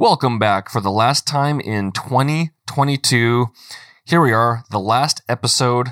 Welcome back for the last time in 2022. Here we are, the last episode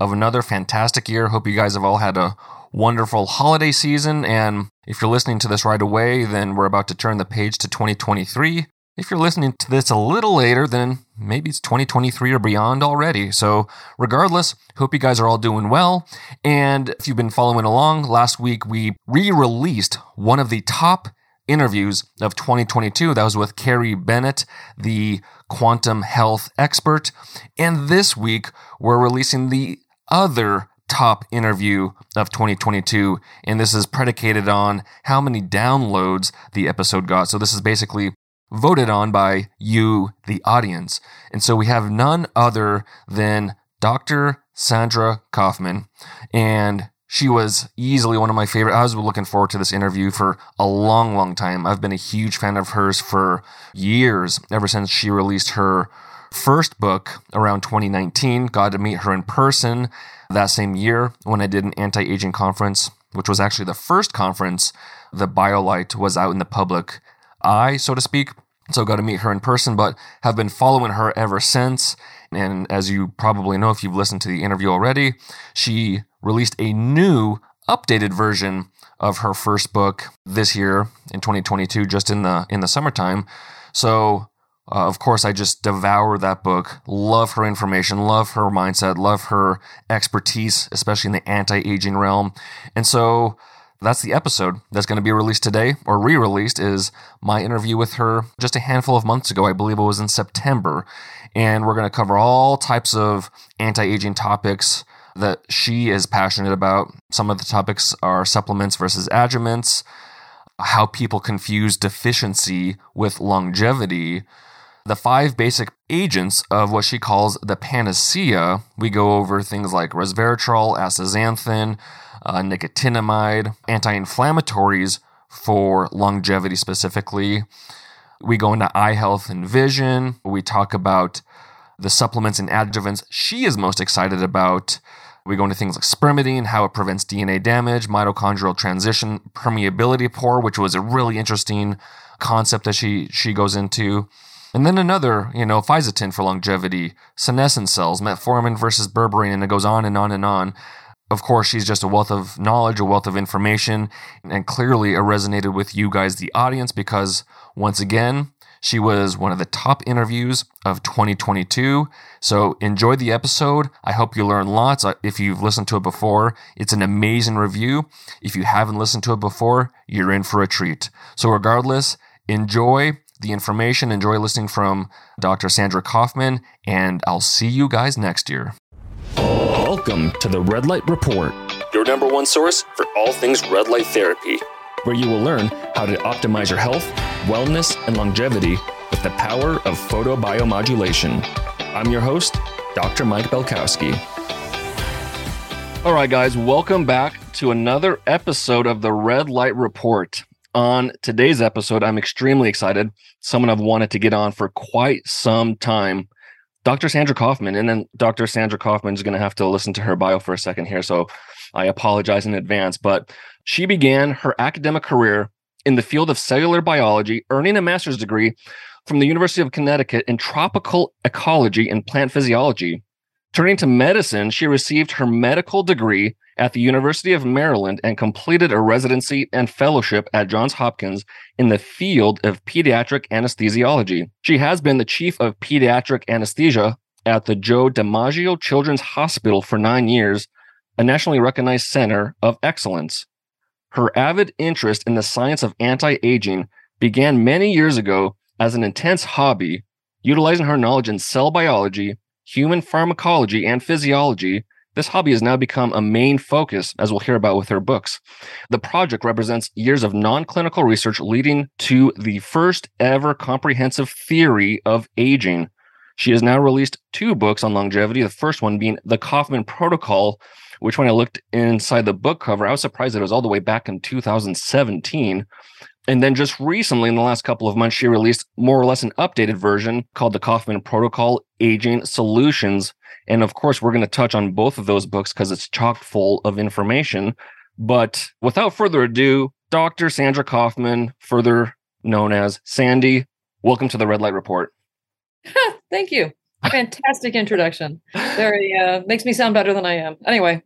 of another fantastic year. Hope you guys have all had a wonderful holiday season. And if you're listening to this right away, then we're about to turn the page to 2023. If you're listening to this a little later, then maybe it's 2023 or beyond already. So, regardless, hope you guys are all doing well. And if you've been following along, last week we re released one of the top interviews of 2022. That was with Carrie Bennett, the quantum health expert. And this week, we're releasing the other top interview of 2022. And this is predicated on how many downloads the episode got. So this is basically voted on by you, the audience. And so we have none other than Dr. Sandra Kaufmann. And she was easily one of my favorite. I was looking forward to this interview for a long, long time. I've been a huge fan of hers for years, ever since she released her first book around 2019. Got to meet her in person that same year when I did an anti aging conference, which was actually the first conference that BioLight was out in the public eye, so to speak. So got to meet her in person, but have been following her ever since. And as you probably know, if you've listened to the interview already, she released a new updated version of her first book this year in 2022, just in the in the summertime. So uh, of course, I just devour that book. Love her information, love her mindset, love her expertise, especially in the anti aging realm. And so that's the episode that's going to be released today or re released is my interview with her just a handful of months ago. I believe it was in September. And we're going to cover all types of anti aging topics that she is passionate about. Some of the topics are supplements versus adjuvants, how people confuse deficiency with longevity the five basic agents of what she calls the panacea. We go over things like resveratrol, astaxanthin, uh, nicotinamide, anti inflammatories for longevity specifically. We go into eye health and vision. We talk about the supplements and adjuvants she is most excited about. We go into things like spermidine, how it prevents DNA damage, mitochondrial transition, permeability pore, which was a really interesting concept that she she goes into. And then another, you know, fisetin for longevity, senescent cells, metformin versus berberine, and it goes on and on and on. Of course, she's just a wealth of knowledge, a wealth of information, and clearly it resonated with you guys, the audience, because once again, she was one of the top interviews of 2022. So enjoy the episode. I hope you learn lots. Uh, if you've listened to it before, it's an amazing review. If you haven't listened to it before, you're in for a treat. So regardless, enjoy the information. Enjoy listening from Dr. Sandra Kaufmann, and I'll see you guys next year. Welcome to the Red Light Report, your number one source for all things red light therapy, where you will learn how to optimize your health, wellness, and longevity with the power of photobiomodulation. I'm your host, Dr. Mike Belkowski. All right, guys, welcome back to another episode of the Red Light Report. On today's episode, I'm extremely excited. Someone I've wanted to get on for quite some time. Dr. Sandra Kaufmann. And then Dr. Sandra Kaufmann is going to have to listen to her bio for a second here. So I apologize in advance. But she began her academic career in the field of cellular biology, earning a master's degree from the University of Connecticut in tropical ecology and plant physiology. Turning to medicine, she received her medical degree at the University of Maryland and completed a residency and fellowship at Johns Hopkins in the field of pediatric anesthesiology. She has been the chief of pediatric anesthesia at the Joe DiMaggio Children's Hospital for nine years, a nationally recognized center of excellence. Her avid interest in the science of anti aging began many years ago as an intense hobby, utilizing her knowledge in cell biology, human pharmacology, and physiology this hobby has now become a main focus, as we'll hear about with her books. The project represents years of non clinical research leading to the first ever comprehensive theory of aging. She has now released two books on longevity, the first one being The Kaufmann Protocol, which, when I looked inside the book cover, I was surprised that it was all the way back in 2017. And then just recently, in the last couple of months, she released more or less an updated version called The Kaufmann Protocol Aging Solutions and of course, we're going to touch on both of those books because it's chock full of information. But without further ado, Dr. Sandra Kaufmann, further known as Sandy, welcome to the Red Light Report. Thank you. Fantastic introduction. Very uh, makes me sound better than I am. Anyway.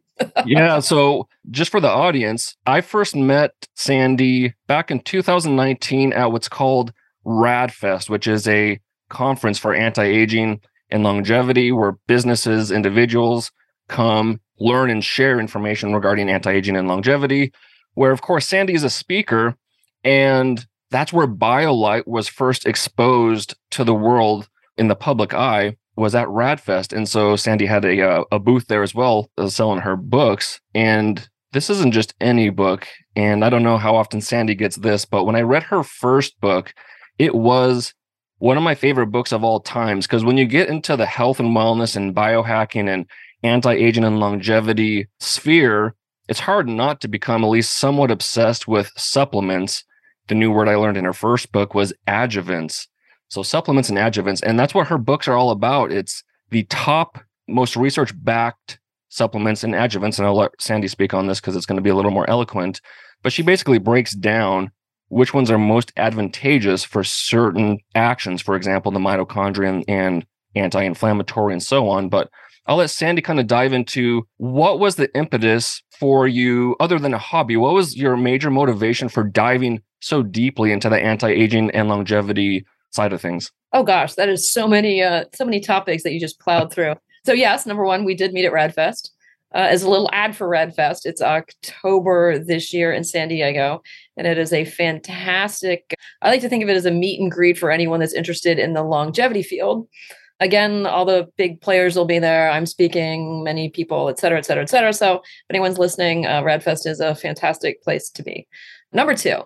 Yeah. So, just for the audience, I first met Sandy back in 2019 at what's called RAADfest, which is a conference for anti aging and longevity where businesses, individuals come learn and share information regarding anti aging and longevity. Where, of course, Sandy is a speaker, and that's where BioLight was first exposed to the world in the public eye was at RAADfest, and so Sandy had a uh, a booth there as well, uh, selling her books. And this isn't just any book, and I don't know how often Sandy gets this, but when I read her first book, it was one of my favorite books of all times because when you get into the health and wellness and biohacking and anti-aging and longevity sphere, it's hard not to become at least somewhat obsessed with supplements. The new word I learned in her first book was adjuvants. So supplements and adjuvants, and that's what her books are all about. It's the top, most research-backed supplements and adjuvants, and I'll let Sandy speak on this because it's going to be a little more eloquent. But she basically breaks down which ones are most advantageous for certain actions, for example, the mitochondrial and anti-inflammatory and so on. But I'll let Sandy kind of dive into what was the impetus for you, other than a hobby? What was your major motivation for diving so deeply into the anti-aging and longevity side of things? Oh gosh, that is so many, uh, so many topics that you just plowed through. So yes, number one, we did meet at RAADfest. Uh, as a little ad for RAADfest, it's October this year in San Diego, and it is a fantastic. I like to think of it as a meet and greet for anyone that's interested in the longevity field. Again, all the big players will be there. I'm speaking, many people, et cetera, et cetera, et cetera. So, if anyone's listening, uh, RAADfest is a fantastic place to be. Number two,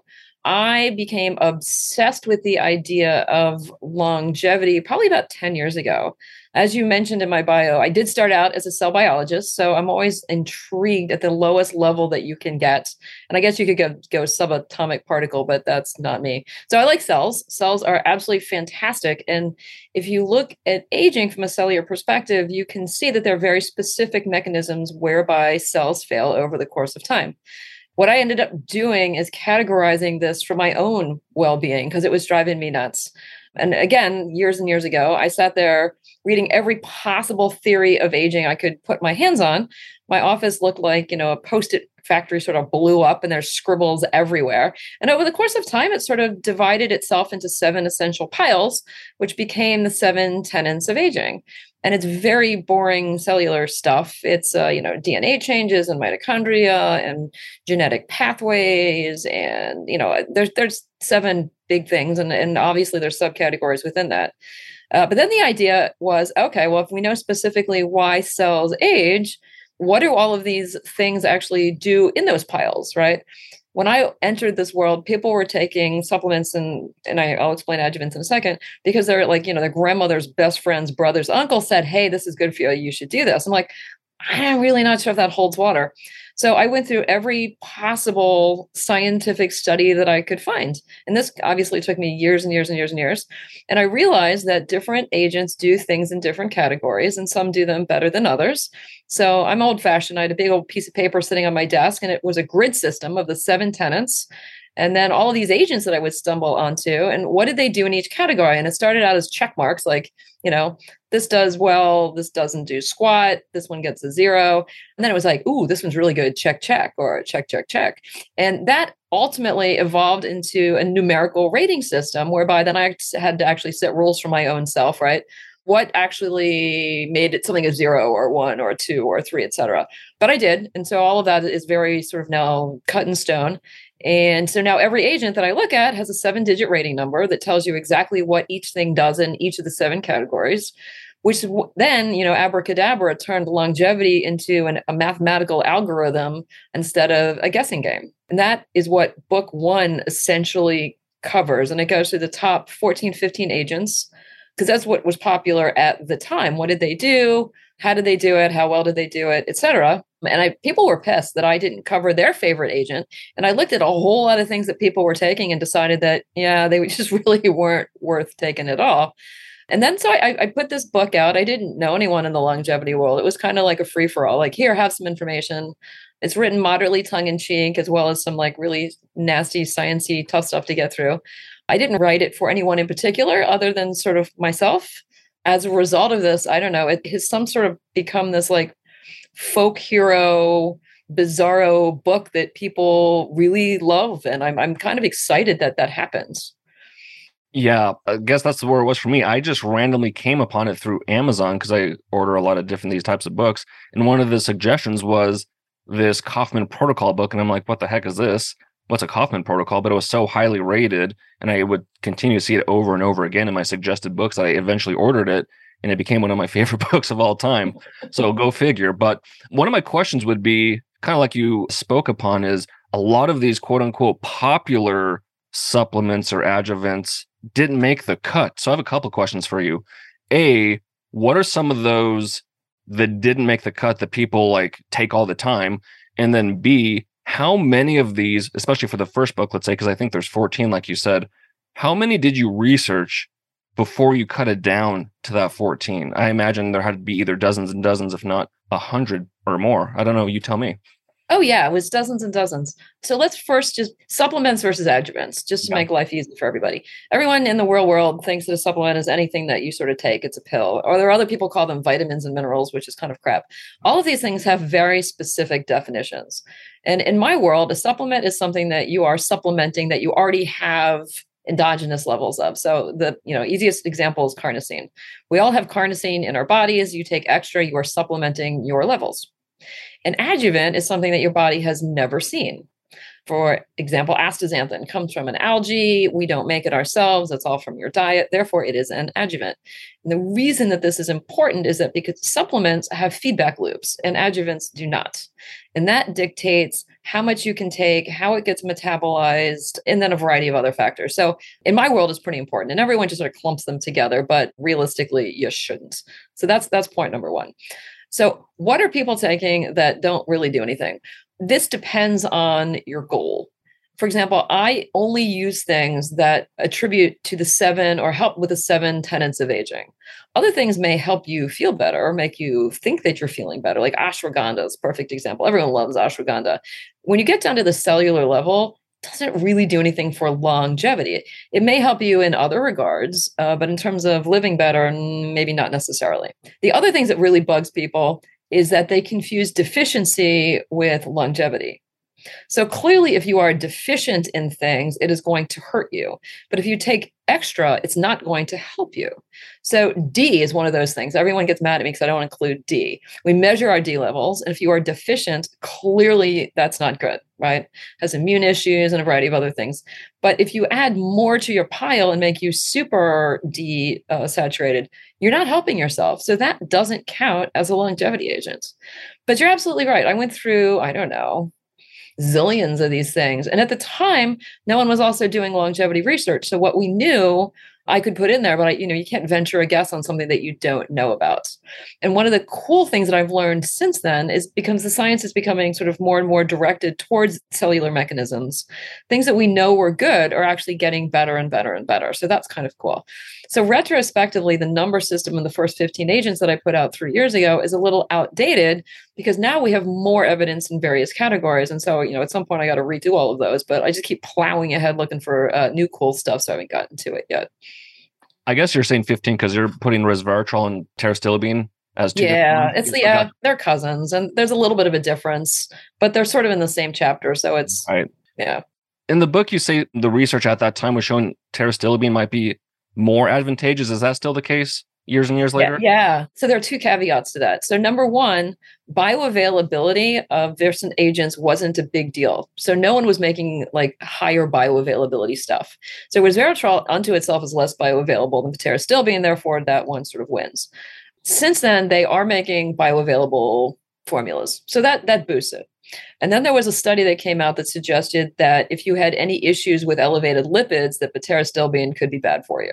I became obsessed with the idea of longevity probably about 10 years ago. As you mentioned in my bio, I did start out as a cell biologist. So I'm always intrigued at the lowest level that you can get. And I guess you could go, go subatomic particle, but that's not me. So I like cells. Cells are absolutely fantastic. And if you look at aging from a cellular perspective, you can see that there are very specific mechanisms whereby cells fail over the course of time what I ended up doing is categorizing this for my own well being because it was driving me nuts. And again, years and years ago, I sat there reading every possible theory of aging I could put my hands on. My office looked like, you know, a post it factory sort of blew up and there's scribbles everywhere. And over the course of time, it sort of divided itself into seven essential piles, which became the seven tenets of aging and it's very boring cellular stuff. It's uh, you know DNA changes and mitochondria and genetic pathways, and you know there's there's seven big things, and and obviously there's subcategories within that. Uh, but then the idea was okay, well if we know specifically why cells age, what do all of these things actually do in those piles, right? When I entered this world, people were taking supplements and and I, will explain adjuvants in a second because they're like, you know, their grandmother's best friend's brother's uncle said, Hey, this is good for you. You should do this. I'm like, I'm really not sure if that holds water. So I went through every possible scientific study that I could find. And this obviously took me years and years and years and years. And I realized that different agents do things in different categories, and some do them better than others. So I'm old fashioned. I had a big old piece of paper sitting on my desk, and it was a grid system of the seven tenets and then all these agents that I would stumble onto, and what did they do in each category? And it started out as check marks, like, you know, this does well, this doesn't do squat, this one gets a zero. And then it was like, ooh, this one's really good, check, check, or check, check, check. And that ultimately evolved into a numerical rating system whereby then I had to actually set rules for my own self, right? what actually made it something a zero or one or two or three, etc. But I did. And so all of that is very sort of now cut in stone. And so now every agent that I look at has a seven digit rating number that tells you exactly what each thing does in each of the seven categories, which then, you know, abracadabra turned longevity into an, a mathematical algorithm instead of a guessing game. And that is what book one essentially covers. And it goes through the top 14, 15 agents because that's what was popular at the time. What did they do? How did they do it? How well did they do it, etc. And I people were pissed that I didn't cover their favorite agent. And I looked at a whole lot of things that people were taking and decided that yeah, they just really weren't worth taking at all. And then so I, I put this book out. I didn't know anyone in the longevity world. It was kind of like a free for all. Like here, have some information. It's written moderately tongue in cheek, as well as some like really nasty, sciency, tough stuff to get through. I didn't write it for anyone in particular other than sort of myself. As a result of this, I don't know, it has some sort of become this like folk hero bizarro book that people really love and I'm I'm kind of excited that that happens. Yeah, I guess that's where it was for me. I just randomly came upon it through Amazon because I order a lot of different these types of books. And one of the suggestions was this Kaufmann Protocol book. And I'm like, what the heck is this? What's a Kaufmann Protocol? But it was so highly rated, and I would continue to see it over and over again in my suggested books. I eventually ordered it, and it became one of my favorite books of all time. So go figure. But one of my questions would be kind of like you spoke upon is a lot of these quote unquote popular supplements or adjuvants didn't make the cut. So I have a couple questions for you. A, what are some of those that didn't make the cut that people like take all the time? And then B, how many of these, especially for the first book, let's say, because I think there's 14, like you said, how many did you research before you cut it down to that 14? I imagine there had to be either dozens and dozens, if not a hundred or more. I don't know. You tell me. Oh yeah, it was dozens and dozens. So let's first just supplements versus adjuvants, just to yeah. make life easy for everybody. Everyone in the real world thinks that a supplement is anything that you sort of take. It's a pill, or there are other people call them vitamins and minerals, which is kind of crap. All of these things have very specific definitions. And in my world, a supplement is something that you are supplementing that you already have endogenous levels of. So the you know easiest example is carnosine. We all have carnosine in our bodies. You take extra, you are supplementing your levels. An adjuvant is something that your body has never seen. For example, astaxanthin comes from an algae. We don't make it ourselves. It's all from your diet. Therefore, it is an adjuvant. And the reason that this is important is that because supplements have feedback loops and adjuvants do not. And that dictates how much you can take, how it gets metabolized, and then a variety of other factors. So, in my world, it's pretty important. And everyone just sort of clumps them together, but realistically, you shouldn't. So, that's that's point number one. So, what are people taking that don't really do anything? This depends on your goal. For example, I only use things that attribute to the seven or help with the seven tenets of aging. Other things may help you feel better or make you think that you're feeling better, like ashwagandha is perfect example. Everyone loves ashwagandha. When you get down to the cellular level, doesn't really do anything for longevity. It may help you in other regards, uh, but in terms of living better, maybe not necessarily. The other things that really bugs people is that they confuse deficiency with longevity. So clearly, if you are deficient in things, it is going to hurt you. But if you take extra, it's not going to help you. So D is one of those things. Everyone gets mad at me because I don't include D. We measure our D levels. And if you are deficient, clearly that's not good, right? Has immune issues and a variety of other things. But if you add more to your pile and make you super desaturated, you're not helping yourself. So that doesn't count as a longevity agent. But you're absolutely right. I went through, I don't know, zillions of these things. And at the time, no one was also doing longevity research. So what we knew I could put in there, but I, you know, you can't venture a guess on something that you don't know about. And one of the cool things that I've learned since then is becomes the science is becoming sort of more and more directed towards cellular mechanisms. Things that we know were good are actually getting better and better and better. So that's kind of cool. So retrospectively, the number system in the first 15 agents that I put out three years ago is a little outdated because now we have more evidence in various categories. And so, you know, at some point I got to redo all of those, but I just keep plowing ahead looking for uh, new cool stuff. So I haven't gotten to it yet. I guess you're saying 15 because you're putting resveratrol and pterostilbene as two. Yeah, it's the yeah, they're cousins, and there's a little bit of a difference, but they're sort of in the same chapter, so it's right. Yeah. In the book, you say the research at that time was showing pterostilbene might be more advantageous. Is that still the case? Years and years later? Yeah, yeah. So there are two caveats to that. So number one, bioavailability of different agents wasn't a big deal. So no one was making like higher bioavailability stuff. So resveratrol unto itself is less bioavailable than pterostilbene, therefore that one sort of wins. Since then, they are making bioavailable formulas. So that that boosts it. And then there was a study that came out that suggested that if you had any issues with elevated lipids, that pterostilbene could be bad for you.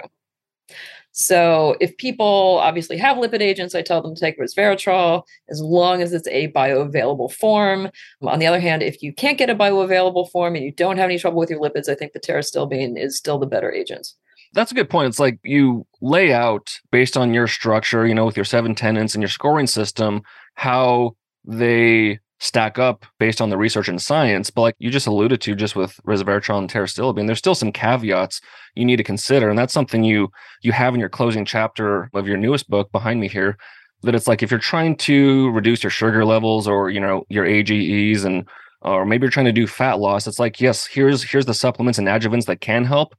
So if people obviously have lipid agents, I tell them to take resveratrol as long as it's a bioavailable form. Um, on the other hand, if you can't get a bioavailable form and you don't have any trouble with your lipids, I think the pterostilbene is still the better agent. That's a good point. It's like you lay out based on your structure, you know, with your seven tenants and your scoring system, how they stack up based on the research and science. But like you just alluded to, just with resveratrol and pterostilbene, there's still some caveats you need to consider, and that's something you you have in your closing chapter of your newest book behind me here. That it's like if you're trying to reduce your sugar levels or you know your AGEs and or maybe you're trying to do fat loss, it's like yes, here's here's the supplements and adjuvants that can help,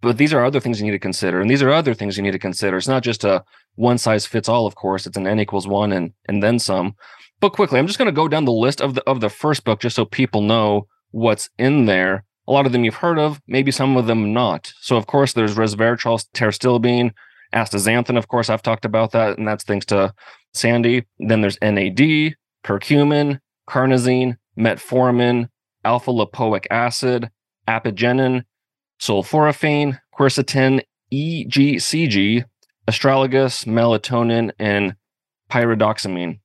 but these are other things you need to consider, and these are other things you need to consider. It's not just a one size fits all. Of course, it's an n equals one and and then some. But quickly, I'm just going to go down the list of the of the first book just so people know what's in there. A lot of them you've heard of, maybe some of them not. So of course, there's resveratrol, pterostilbene, astaxanthin. Of course, I've talked about that, and that's thanks to Sandy. Then there's NAD, curcumin, carnosine, metformin, alpha lipoic acid, apigenin, sulforaphane, quercetin, EGCG, astragalus, melatonin, and pyridoxamine.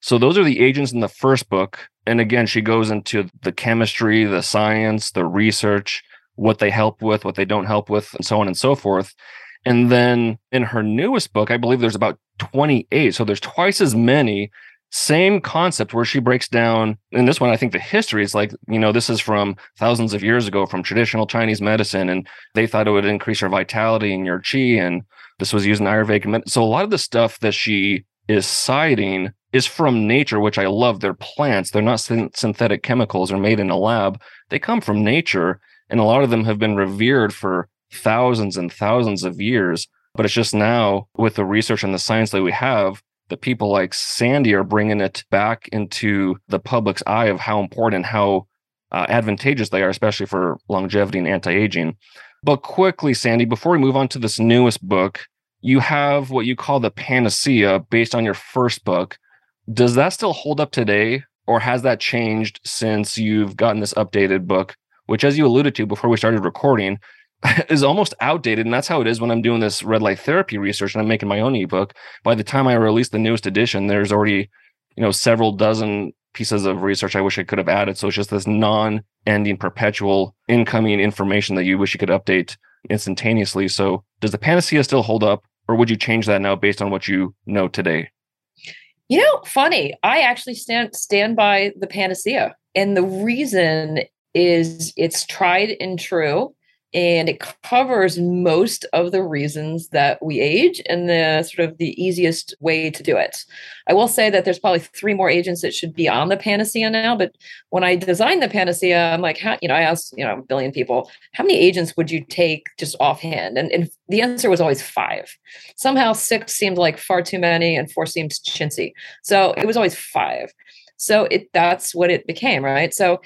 So those are the agents in the first book. And again, she goes into the chemistry, the science, the research, what they help with, what they don't help with, and so on and so forth. And then in her newest book, I believe there's about 28. So there's twice as many. Same concept where she breaks down. In this one, I think the history is like, you know, this is from thousands of years ago from traditional Chinese medicine. And they thought it would increase your vitality and your chi. And this was used in Ayurvedic. medicine. So a lot of the stuff that she is citing is from nature, which I love. They're plants. They're not synthetic chemicals or made in a lab. They come from nature. And a lot of them have been revered for thousands and thousands of years. But it's just now with the research and the science that we have, that people like Sandy are bringing it back into the public's eye of how important, how uh, advantageous they are, especially for longevity and anti aging. But quickly, Sandy, before we move on to this newest book, you have what you call the panacea based on your first book. Does that still hold up today, or has that changed since you've gotten this updated book, which, as you alluded to before we started recording, is almost outdated? And that's how it is when I'm doing this red light therapy research and I'm making my own ebook. By the time I release the newest edition, there's already, you know, several dozen pieces of research I wish I could have added. So it's just this non ending, perpetual incoming information that you wish you could update instantaneously. So does the panacea still hold up, or would you change that now based on what you know today? You know, funny. I actually stand stand by the panacea. And the reason is it's tried and true and it covers most of the reasons that we age and the sort of the easiest way to do it. I will say that there's probably three more agents that should be on the panacea now, but when I designed the panacea, I'm like, how, you know, I asked, you know, a billion people, how many agents would you take just offhand? And, and the answer was always five. Somehow six seemed like far too many and four seemed chintzy. So it was always five. So it that's what it became, right? So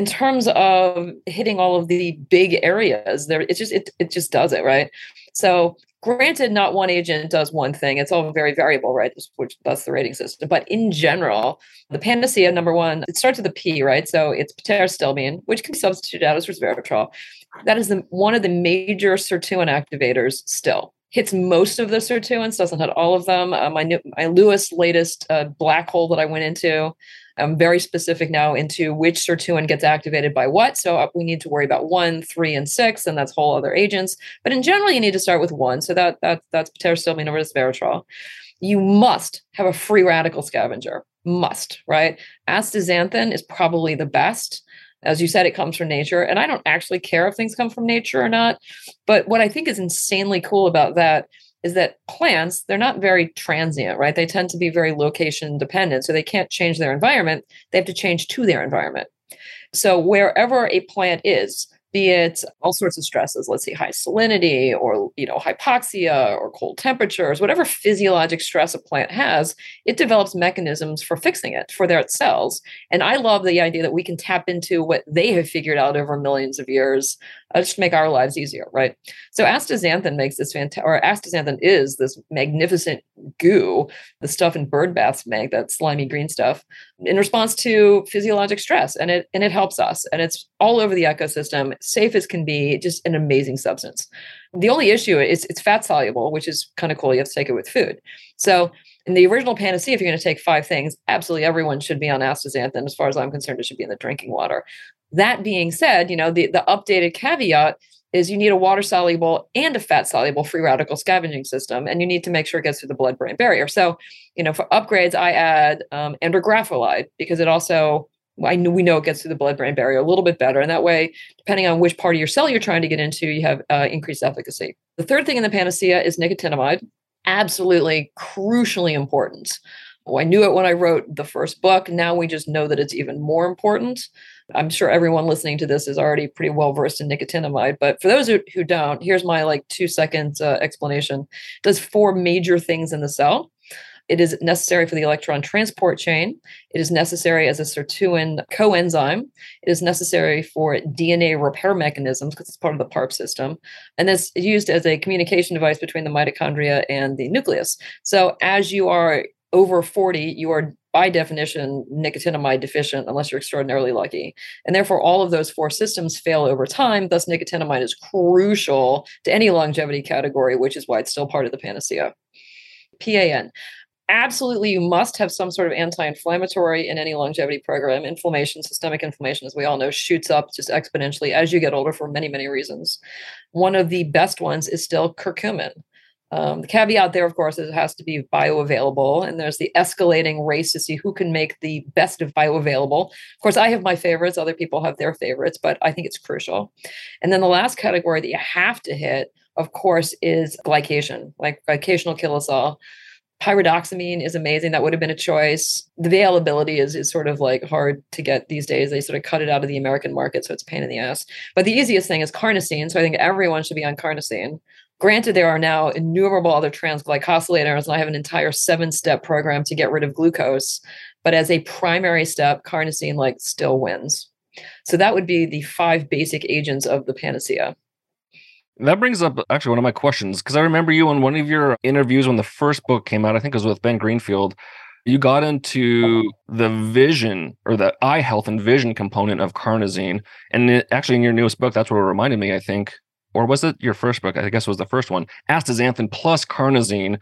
in terms of hitting all of the big areas there it's just it, it just does it right? So granted not one agent does one thing. It's all very variable right? Which that's the rating system. But in general the panacea number one it starts with a p right? So it's pterostilbene which can be substituted out as resveratrol. That is the one of the major sirtuin activators still. Hits most of the sirtuins doesn't hit all of them. Uh, my new my lewis latest uh, black hole that i went into I'm very specific now into which sirtuin gets activated by what. So uh, we need to worry about one, three, and six, and that's whole other agents. But in general, you need to start with one. So that, that that's pterostilbene over resveratrol. You must have a free radical scavenger. Must, right? Astaxanthin is probably the best. As you said, it comes from nature. And I don't actually care if things come from nature or not. But what I think is insanely cool about that is that plants they're not very transient right? They tend to be very location dependent so they can't change their environment. They have to change to their environment. So wherever a plant is be it all sorts of stresses let's say high salinity or you know hypoxia or cold temperatures whatever physiologic stress a plant has it develops mechanisms for fixing it for their cells. And i love the idea that we can tap into what they have figured out over millions of years uh, just make our lives easier right? So astaxanthin makes this fantastic or astaxanthin is this magnificent goo the stuff in bird baths make that slimy green stuff in response to physiologic stress and it and it helps us and it's all over the ecosystem safe as can be just an amazing substance. The only issue is it's fat soluble which is kind of cool you have to take it with food. So in the original panacea if you're going to take five things absolutely everyone should be on astaxanthin as far as i'm concerned it should be in the drinking water that being said you know the, the updated caveat is you need a water soluble and a fat soluble free radical scavenging system, and you need to make sure it gets through the blood brain barrier. So, you know, for upgrades, I add um, andrographolide because it also I know we know it gets through the blood brain barrier a little bit better. And that way, depending on which part of your cell you're trying to get into, you have uh, increased efficacy. The third thing in the panacea is nicotinamide. Absolutely crucially important. Oh, I knew it when I wrote the first book. Now we just know that it's even more important. I'm sure everyone listening to this is already pretty well versed in nicotinamide, but for those who, who don't, here's my like two seconds uh, explanation. It does four major things in the cell. It is necessary for the electron transport chain. It is necessary as a sirtuin coenzyme. It is necessary for DNA repair mechanisms because it's part of the PARP system. And it's used as a communication device between the mitochondria and the nucleus. So as you are over 40, you are by definition nicotinamide deficient unless you're extraordinarily lucky. And therefore, all of those four systems fail over time. Thus, nicotinamide is crucial to any longevity category, which is why it's still part of the panacea. PAN absolutely you must have some sort of anti-inflammatory in any longevity program inflammation systemic inflammation as we all know shoots up just exponentially as you get older for many many reasons one of the best ones is still curcumin um, the caveat there, of course, is it has to be bioavailable, and there's the escalating race to see who can make the best of bioavailable. Of course, I have my favorites; other people have their favorites, but I think it's crucial. And then the last category that you have to hit, of course, is glycation, like glycational kilosol pyridoxamine is amazing. That would have been a choice. The availability is, is sort of like hard to get these days. They sort of cut it out of the American market, so it's pain in the ass. But the easiest thing is carnosine. So I think everyone should be on carnosine. Granted, there are now innumerable other transglycosylators, and I have an entire seven-step program to get rid of glucose. But as a primary step, carnosine like still wins. So that would be the five basic agents of the panacea. That brings up actually one of my questions because I remember you on one of your interviews when the first book came out. I think it was with Ben Greenfield. You got into the vision or the eye health and vision component of carnosine. And it, actually, in your newest book, that's what it reminded me, I think. Or was it your first book? I guess it was the first one. Astaxanthin plus carnosine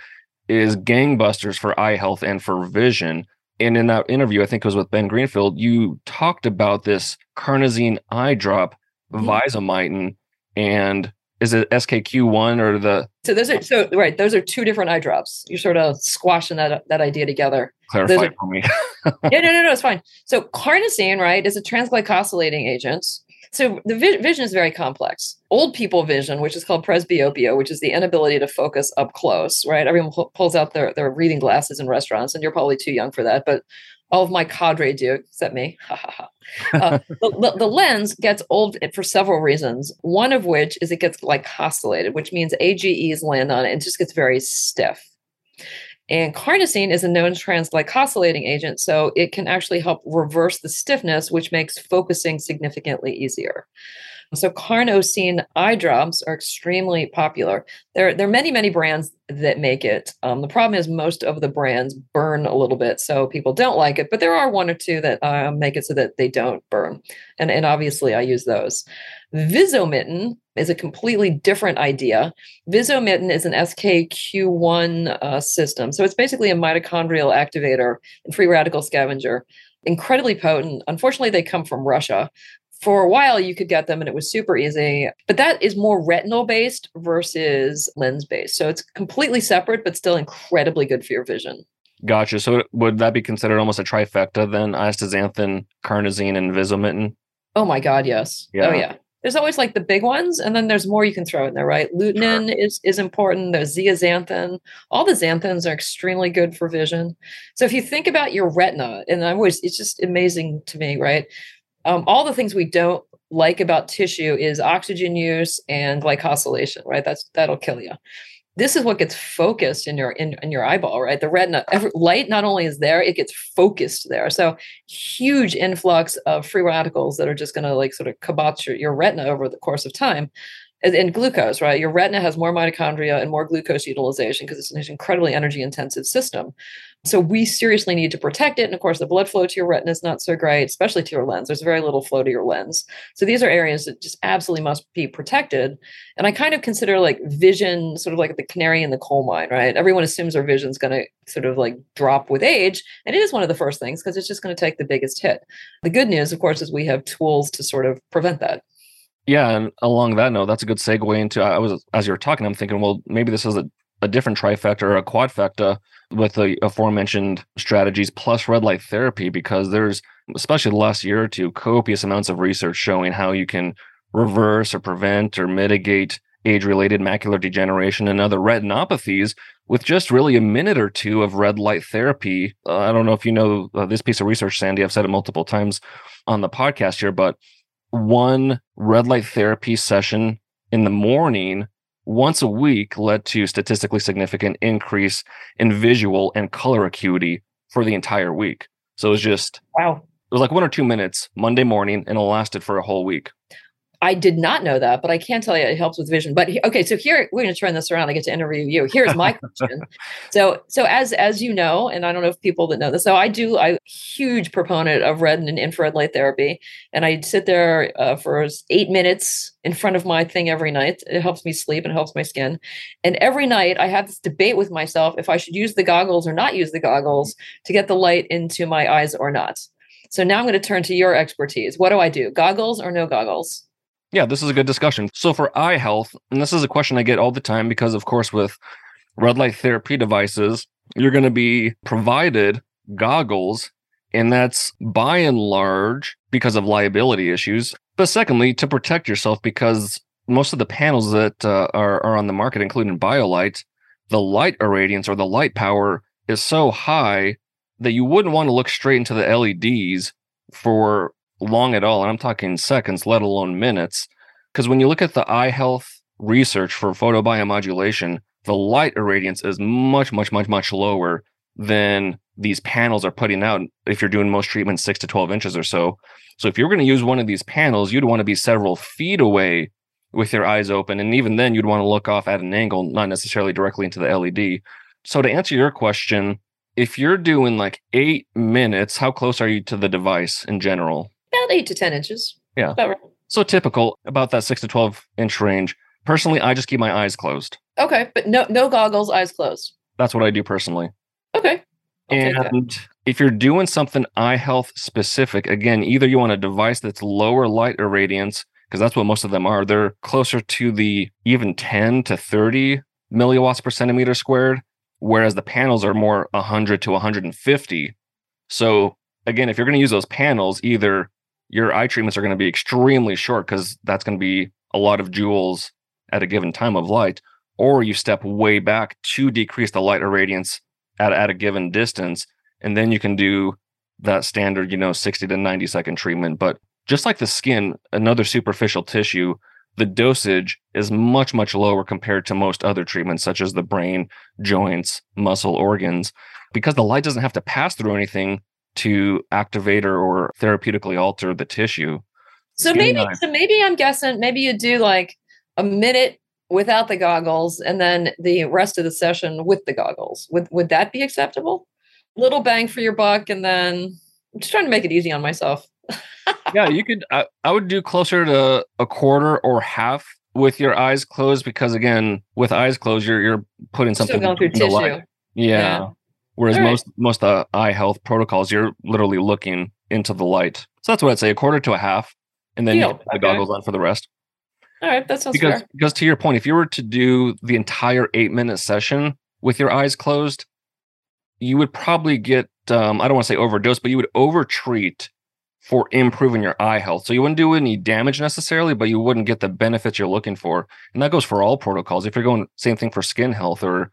is gangbusters for eye health and for vision. And in that interview, I think it was with Ben Greenfield, you talked about this carnosine eye drop, mm-hmm. Visomitin, and is it SKQ1 or the So those are so right, those are two different eye drops. You're sort of squashing that that idea together. Clarify are, for me. yeah, no, no, no, it's fine. So carnosine, right, is a transglycosylating agent. So the vi- vision is very complex. Old people vision, which is called presbyopia, which is the inability to focus up close, right? Everyone pulls out their, their reading glasses in restaurants, and you're probably too young for that. But all of my cadre do, except me. Uh, the, the, lens gets old for several reasons. One of which is it gets glycosylated, which means AGEs land on it and just gets very stiff. And carnosine is a known transglycosylating agent, so it can actually help reverse the stiffness, which makes focusing significantly easier. So carnosine eye drops are extremely popular. There, there are many, many brands that make it. Um, the problem is most of the brands burn a little bit, so people don't like it. But there are one or two that uh, make it so that they don't burn, and and obviously I use those. Visomitin is a completely different idea. Visomitin is an SKQ1 uh, system, so it's basically a mitochondrial activator and free radical scavenger incredibly potent. Unfortunately, they come from Russia for a while you could get them and it was super easy but that is more retinal based versus lens based so it's completely separate but still incredibly good for your vision. Gotcha. So would that be considered almost a trifecta then astaxanthin carnosine and Visomitin oh my god yes. Oh, yeah. oh yeah. there's always like the big ones and then there's more you can throw in there right? Lutein sure. is is important. There's zeaxanthin. All the xanthins are extremely good for vision. So if you think about your retina and i always it's just amazing to me right um, all the things we don't like about tissue is oxygen use and glycosylation, right? That's that'll kill you. This is what gets focused in your in, in your eyeball, right? The retina every, light not only is there, it gets focused there. So huge influx of free radicals that are just going to like sort of kibotz your, your retina over the course of time and glucose, right? Your retina has more mitochondria and more glucose utilization because it's an incredibly energy intensive system. So we seriously need to protect it. And of course, the blood flow to your retina is not so great, especially to your lens. There's very little flow to your lens. So these are areas that just absolutely must be protected. And I kind of consider like vision sort of like the canary in the coal mine, right? Everyone assumes our vision is going to sort of like drop with age. And it is one of the first things because it's just going to take the biggest hit. The good news, of course, is we have tools to sort of prevent that. Yeah, and along that note, that's a good segue into. I was as you were talking, I'm thinking, well, maybe this is a, a different trifecta or a quadfecta with the aforementioned strategies plus red light therapy, because there's especially the last year or two, copious amounts of research showing how you can reverse or prevent or mitigate age-related macular degeneration and other retinopathies with just really a minute or two of red light therapy. Uh, I don't know if you know uh, this piece of research, Sandy. I've said it multiple times on the podcast here, but one red light therapy session in the morning once a week led to statistically significant increase in visual and color acuity for the entire week. So it was just wow. It was like one or two minutes Monday morning, and it lasted for a whole week. I did not know that, but I can tell you it helps with vision. But okay, so here we're going to turn this around. I get to interview you. Here's my question. so, so as as you know, and I don't know if people that know this, so I do. A huge proponent of red and infrared light therapy, and I sit there uh, for eight minutes in front of my thing every night. It helps me sleep and helps my skin. And every night I have this debate with myself if I should use the goggles or not use the goggles to get the light into my eyes or not. So now I'm going to turn to your expertise. What do I do? Goggles or no goggles? Yeah, this is a good discussion. So for eye health, and this is a question I get all the time because of course with red light therapy devices, you're going to be provided goggles and that's by and large because of liability issues. But secondly, to protect yourself because most of the panels that uh, are, are on the market, including BioLight, the light irradiance or the light power is so high that you wouldn't want to look straight into the LEDs for long at all. And I'm talking seconds, let alone minutes. Because when you look at the eye health research for photobiomodulation, the light irradiance is much, much, much, much lower than these panels are putting out if you're doing most treatments six to 12 inches or so. So if you're going to use one of these panels, you'd want to be several feet away with your eyes open. And even then, you'd want to look off at an angle, not necessarily directly into the LED. So to answer your question, if you're doing like eight minutes, how close are you to the device in general? About eight to 10 inches. Yeah. Right. So typical about that six to 12 inch range. Personally, I just keep my eyes closed. Okay. But no, no goggles, eyes closed. That's what I do personally. Okay. I'll and if you're doing something eye health specific, again, either you want a device that's lower light irradiance, because that's what most of them are. They're closer to the even 10 to 30 milliwatts per centimeter squared whereas the panels are more 100 to 150. So again, if you're going to use those panels, either your eye treatments are going to be extremely short because that's going to be a lot of joules at a given time of light, or you step way back to decrease the light irradiance at, at a given distance, and then you can do that standard, you know, 60 to 90 second treatment. But just like the skin, another superficial tissue, the dosage is much, much lower compared to most other treatments, such as the brain, joints, muscle, organs, because the light doesn't have to pass through anything to activate or, or therapeutically alter the tissue. So maybe, so maybe I'm guessing, maybe you do like a minute without the goggles and then the rest of the session with the goggles. Would would that be acceptable? Little bang for your buck, and then I'm just trying to make it easy on myself yeah, you could. I, I would do closer to a quarter or half with your eyes closed because again, with eyes closed, you're you're putting something Still going through tissue. Yeah. yeah. Whereas right. most most uh, eye health protocols, you're literally looking into the light. So that's what I'd say: a quarter to a half, and then Deal. you put the okay. goggles on for the rest. All right, that sounds because fair. because to your point, if you were to do the entire eight minute session with your eyes closed, you would probably get um, I don't want to say overdose, but you would overtreat for improving your eye health. So you wouldn't do any damage necessarily, but you wouldn't get the benefits you're looking for. And that goes for all protocols. If you're going same thing for skin health or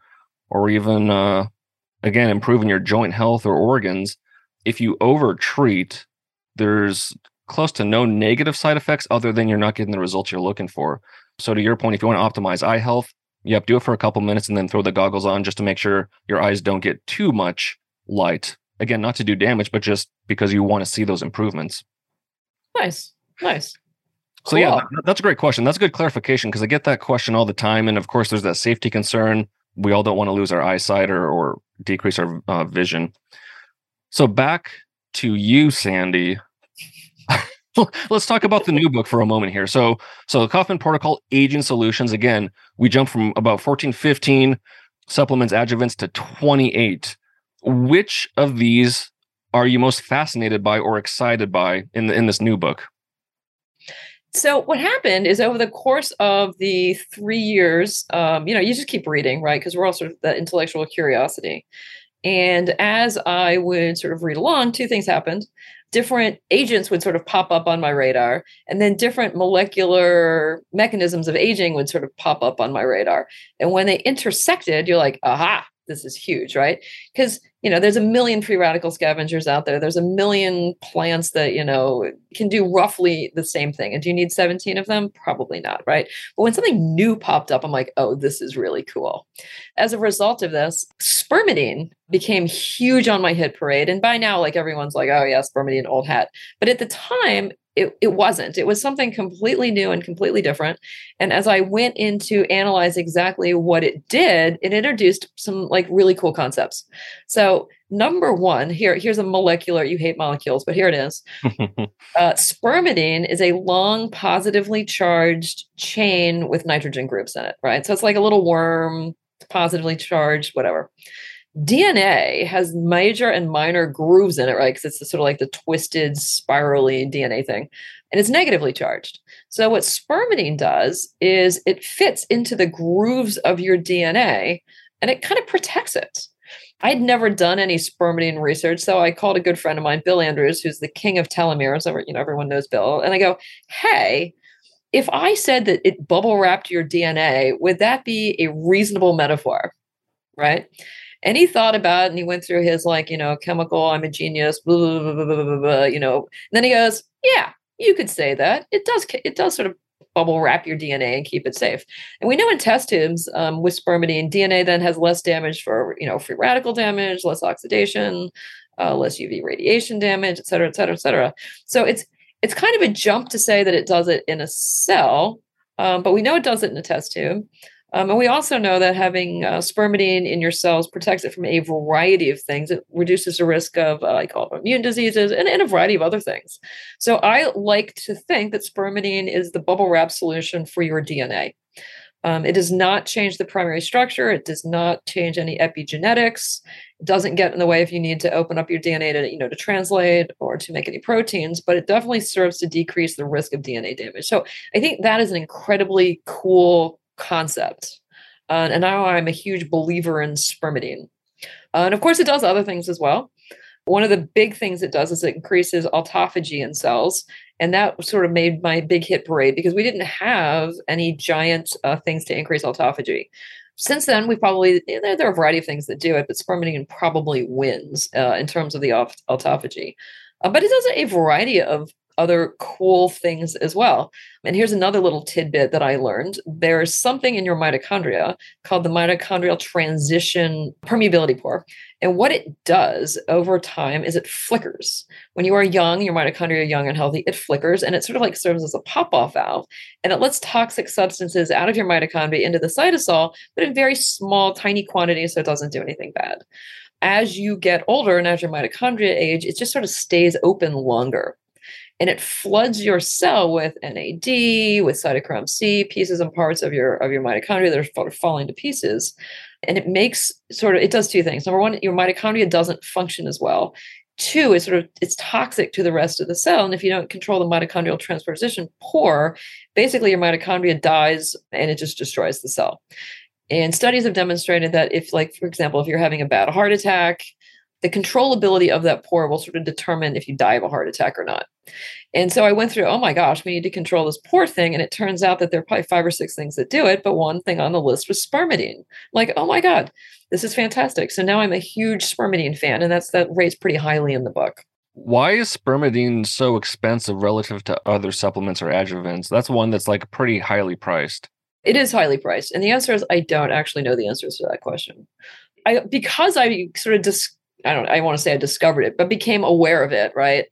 or even uh again improving your joint health or organs, if you over treat, there's close to no negative side effects other than you're not getting the results you're looking for. So to your point, if you want to optimize eye health, yep, do it for a couple minutes and then throw the goggles on just to make sure your eyes don't get too much light again, not to do damage, but just because you want to see those improvements. Nice. Nice. So cool. yeah, that's a great question. That's a good clarification because I get that question all the time, and of course, there's that safety concern. We all don't want to lose our eyesight or, or decrease our uh, vision. So back to you, Sandy. Let's talk about the new book for a moment here. So, so the Kaufmann Protocol Aging Solutions. Again, we jump from about 14, 15 supplements, adjuvants to 28 which of these are you most fascinated by or excited by in the, in this new book? So what happened is over the course of the three years, um, you know, you just keep reading, right? Because we're all sort of the intellectual curiosity. And as I would sort of read along, two things happened. Different agents would sort of pop up on my radar, and then different molecular mechanisms of aging would sort of pop up on my radar. And when they intersected, you're like, aha, this is huge, right? Because you know, there's a million free radical scavengers out there. There's a million plants that you know can do roughly the same thing. And do you need 17 of them? Probably not, right? But when something new popped up, I'm like, oh, this is really cool. As a result of this, spermidine became huge on my hit parade. And by now, like everyone's like, oh yeah, spermidine, old hat. But at the time, it, it wasn't. It was something completely new and completely different. And as I went in to analyze exactly what it did, it introduced some like really cool concepts. So number one, here, here's a molecular, you hate molecules, but here it is. uh, spermidine is a long positively charged chain with nitrogen groups in it, right? So it's like a little worm, positively charged, whatever. DNA has major and minor grooves in it, right? Because it's sort of like the twisted, spirally DNA thing, and it's negatively charged. So, what spermidine does is it fits into the grooves of your DNA and it kind of protects it. I'd never done any spermidine research, so I called a good friend of mine, Bill Andrews, who's the king of telomeres. You know, everyone knows Bill, and I go, "Hey, if I said that it bubble wrapped your DNA, would that be a reasonable metaphor?" Right? And he thought about it and he went through his like, you know, chemical, I'm a genius, blah, blah, blah, blah, blah, blah, you know. And then he goes, Yeah, you could say that. It does it does sort of bubble wrap your DNA and keep it safe. And we know in test tubes um, with spermidine, DNA then has less damage for, you know, free radical damage, less oxidation, uh, less UV radiation damage, et cetera, et cetera, et cetera. So it's it's kind of a jump to say that it does it in a cell, um, but we know it does it in a test tube. Um, and we also know that having uh, spermidine in your cells protects it from a variety of things. It reduces the risk of, uh, I call it immune diseases and, and a variety of other things. So I like to think that spermidine is the bubble wrap solution for your DNA. Um, it does not change the primary structure. It does not change any epigenetics. It doesn't get in the way if you need to open up your DNA to, you know, to translate or to make any proteins, but it definitely serves to decrease the risk of DNA damage. So I think that is an incredibly cool concept. Uh, and now I'm a huge believer in spermidine. Uh, and of course, it does other things as well. One of the big things it does is it increases autophagy in cells. And that sort of made my big hit parade because we didn't have any giant uh, things to increase autophagy. Since then, we probably, there, there, are a variety of things that do it, but spermidine probably wins uh, in terms of the autophagy. Uh, but it does a variety of other cool things as well. And here's another little tidbit that I learned. There's something in your mitochondria called the mitochondrial transition permeability pore. And what it does over time is it flickers. When you are young, your mitochondria are young and healthy, it flickers and it sort of like serves as a pop off valve. And it lets toxic substances out of your mitochondria into the cytosol, but in very small, tiny quantities so it doesn't do anything bad. As you get older and as your mitochondria age, it just sort of stays open longer and it floods your cell with NAD, with cytochrome C, pieces and parts of your of your mitochondria that are falling to pieces. And it makes sort of it does two things. Number one, your mitochondria doesn't function as well. Two, it's sort of it's toxic to the rest of the cell. And if you don't control the mitochondrial transposition pore, basically your mitochondria dies and it just destroys the cell. And studies have demonstrated that if, like, for example, if you're having a bad heart attack, the controllability of that pore will sort of determine if you die of a heart attack or not. And so I went through, oh my gosh, we need to control this pore thing. And it turns out that there are probably five or six things that do it. But one thing on the list was spermidine. like, oh my God, this is fantastic. So now I'm a huge spermidine fan, and that's that rates pretty highly in the book. Why is spermidine so expensive relative to other supplements or adjuvants? That's one that's like pretty highly priced. It is highly priced. And the answer is I don't actually know the answers to that question. I because I sort of dis- I don't I want to say I discovered it, but became aware of it, right?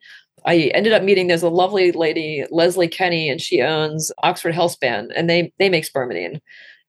I ended up meeting there's a lovely lady, Leslie Kenny, and she owns Oxford Healthspan, and they they make spermidine.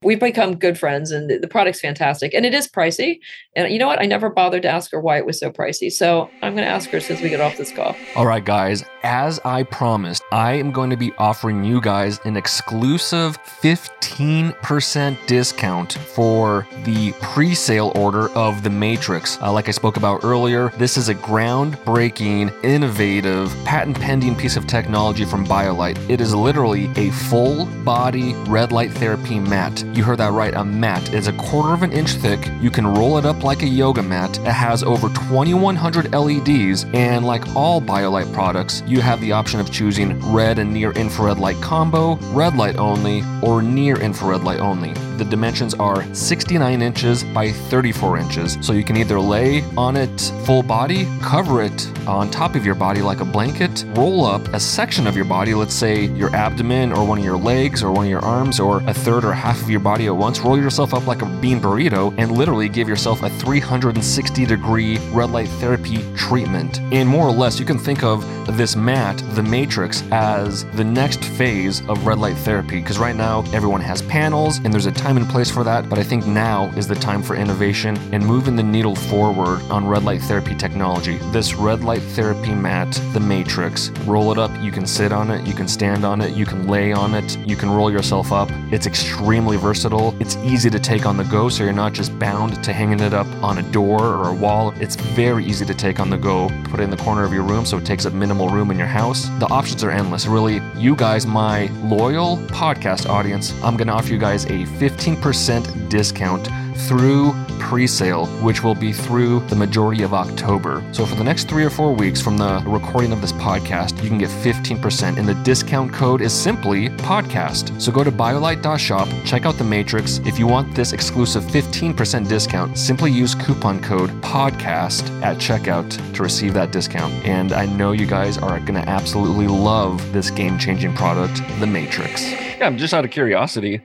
We've become good friends and the, product's fantastic and it is pricey and you know what i never bothered to ask her why it was so pricey so i'm going to ask her since we get off this call All right, guys, as I promised, I am going to be offering you guys an exclusive 15% discount for the pre sale order of The Matrix. Uh, like I spoke about earlier, this is a groundbreaking, innovative, patent pending piece of technology from BioLight. It is literally a full body red light therapy mat. You heard that right, a mat. It's a quarter of an inch thick. You can roll it up like a yoga mat. It has over 2,100 LEDs, and like all BioLight products, you have the option of choosing red and near infrared light combo, red light only, or near infrared light only. The dimensions are 69 inches by 34 inches, so you can either lay on it full body, cover it on top of your body like a blanket, roll up a section of your body, let's say your abdomen or one of your legs or one of your arms or a third or half of your body at once, roll yourself up like a bean burrito, and literally give yourself a 360 degree red light therapy treatment. And more or less, you can think of this mat, the Matrix, as the next phase of red light therapy. Because right now, everyone has panels and there's a time and place for that. But I think now is the time for innovation and moving the needle forward on red light therapy technology. This red light therapy mat, the Matrix, roll it up. You can sit on it, you can stand on it, you can lay on it, you can roll yourself up. It's extremely versatile. It's easy to take on the go, so you're not just bound to hanging it up on a door or a wall. It's very easy to take on the go. Put it in the corner of your room so it takes up minimal room in your house. The options are endless. Really, you guys, my loyal podcast audience, I'm going to offer you guys a 15% discount through pre-sale, which will be through the majority of October. So for the next three or four weeks from the recording of this podcast, you can get 15%, and the discount code is simply podcast. So go to biolight.shop, check out the Matrix. If you want this exclusive 15% discount, simply use coupon code podcast at checkout to receive that discount. And I know you guys are to absolutely love this game-changing product, the Matrix. Yeah, I'm just out of curiosity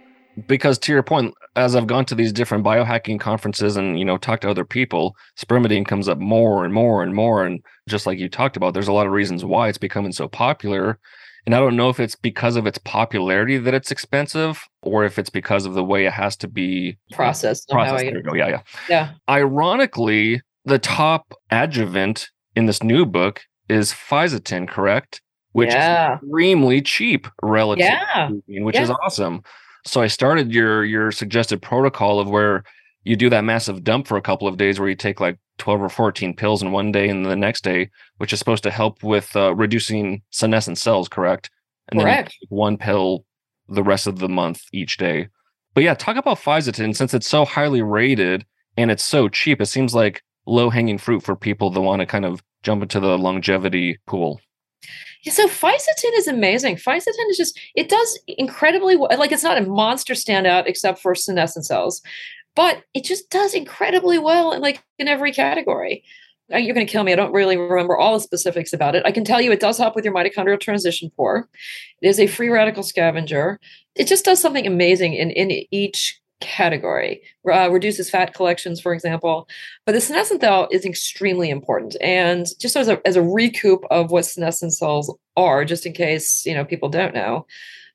because to your point, as I've gone to these different biohacking conferences and you know talked to other people, spermidine comes up more and more and more. And just like you talked about, there's a lot of reasons why it's becoming so popular. And I don't know if it's because of its popularity that it's expensive, or if it's because of the way it has to be processed processed. There you go. Yeah, yeah. yeah Ironically, the top adjuvant in this new book is Fisetin, correct? Which Yeah. is extremely cheap relative Yeah. which is awesome. So I started your your suggested protocol of where you do that massive dump for a couple of days where you take like 12 or 14 pills in one day and the next day, which is supposed to help with uh, reducing senescent cells, correct? And then Correct. take one pill the rest of the month each day. But yeah, talk about Fisetin since it's so highly rated and it's so cheap. It seems like low hanging fruit for people that want to kind of jump into the longevity pool. Yeah, so Fisetin is amazing. Fisetin is just, it does incredibly well. Like, it's not a monster standout except for senescent cells, but it just does incredibly well in like in every category. Uh, You're going to kill me. I don't really remember all the specifics about it. I can tell you it does help with your mitochondrial transition pore. It is a free radical scavenger. It just does something amazing in, in each category. Uh, reduces fat collections, for example. But the senescent cell is extremely important. And just as a, as a recoup of what senescent cells are, just in case you know people don't know,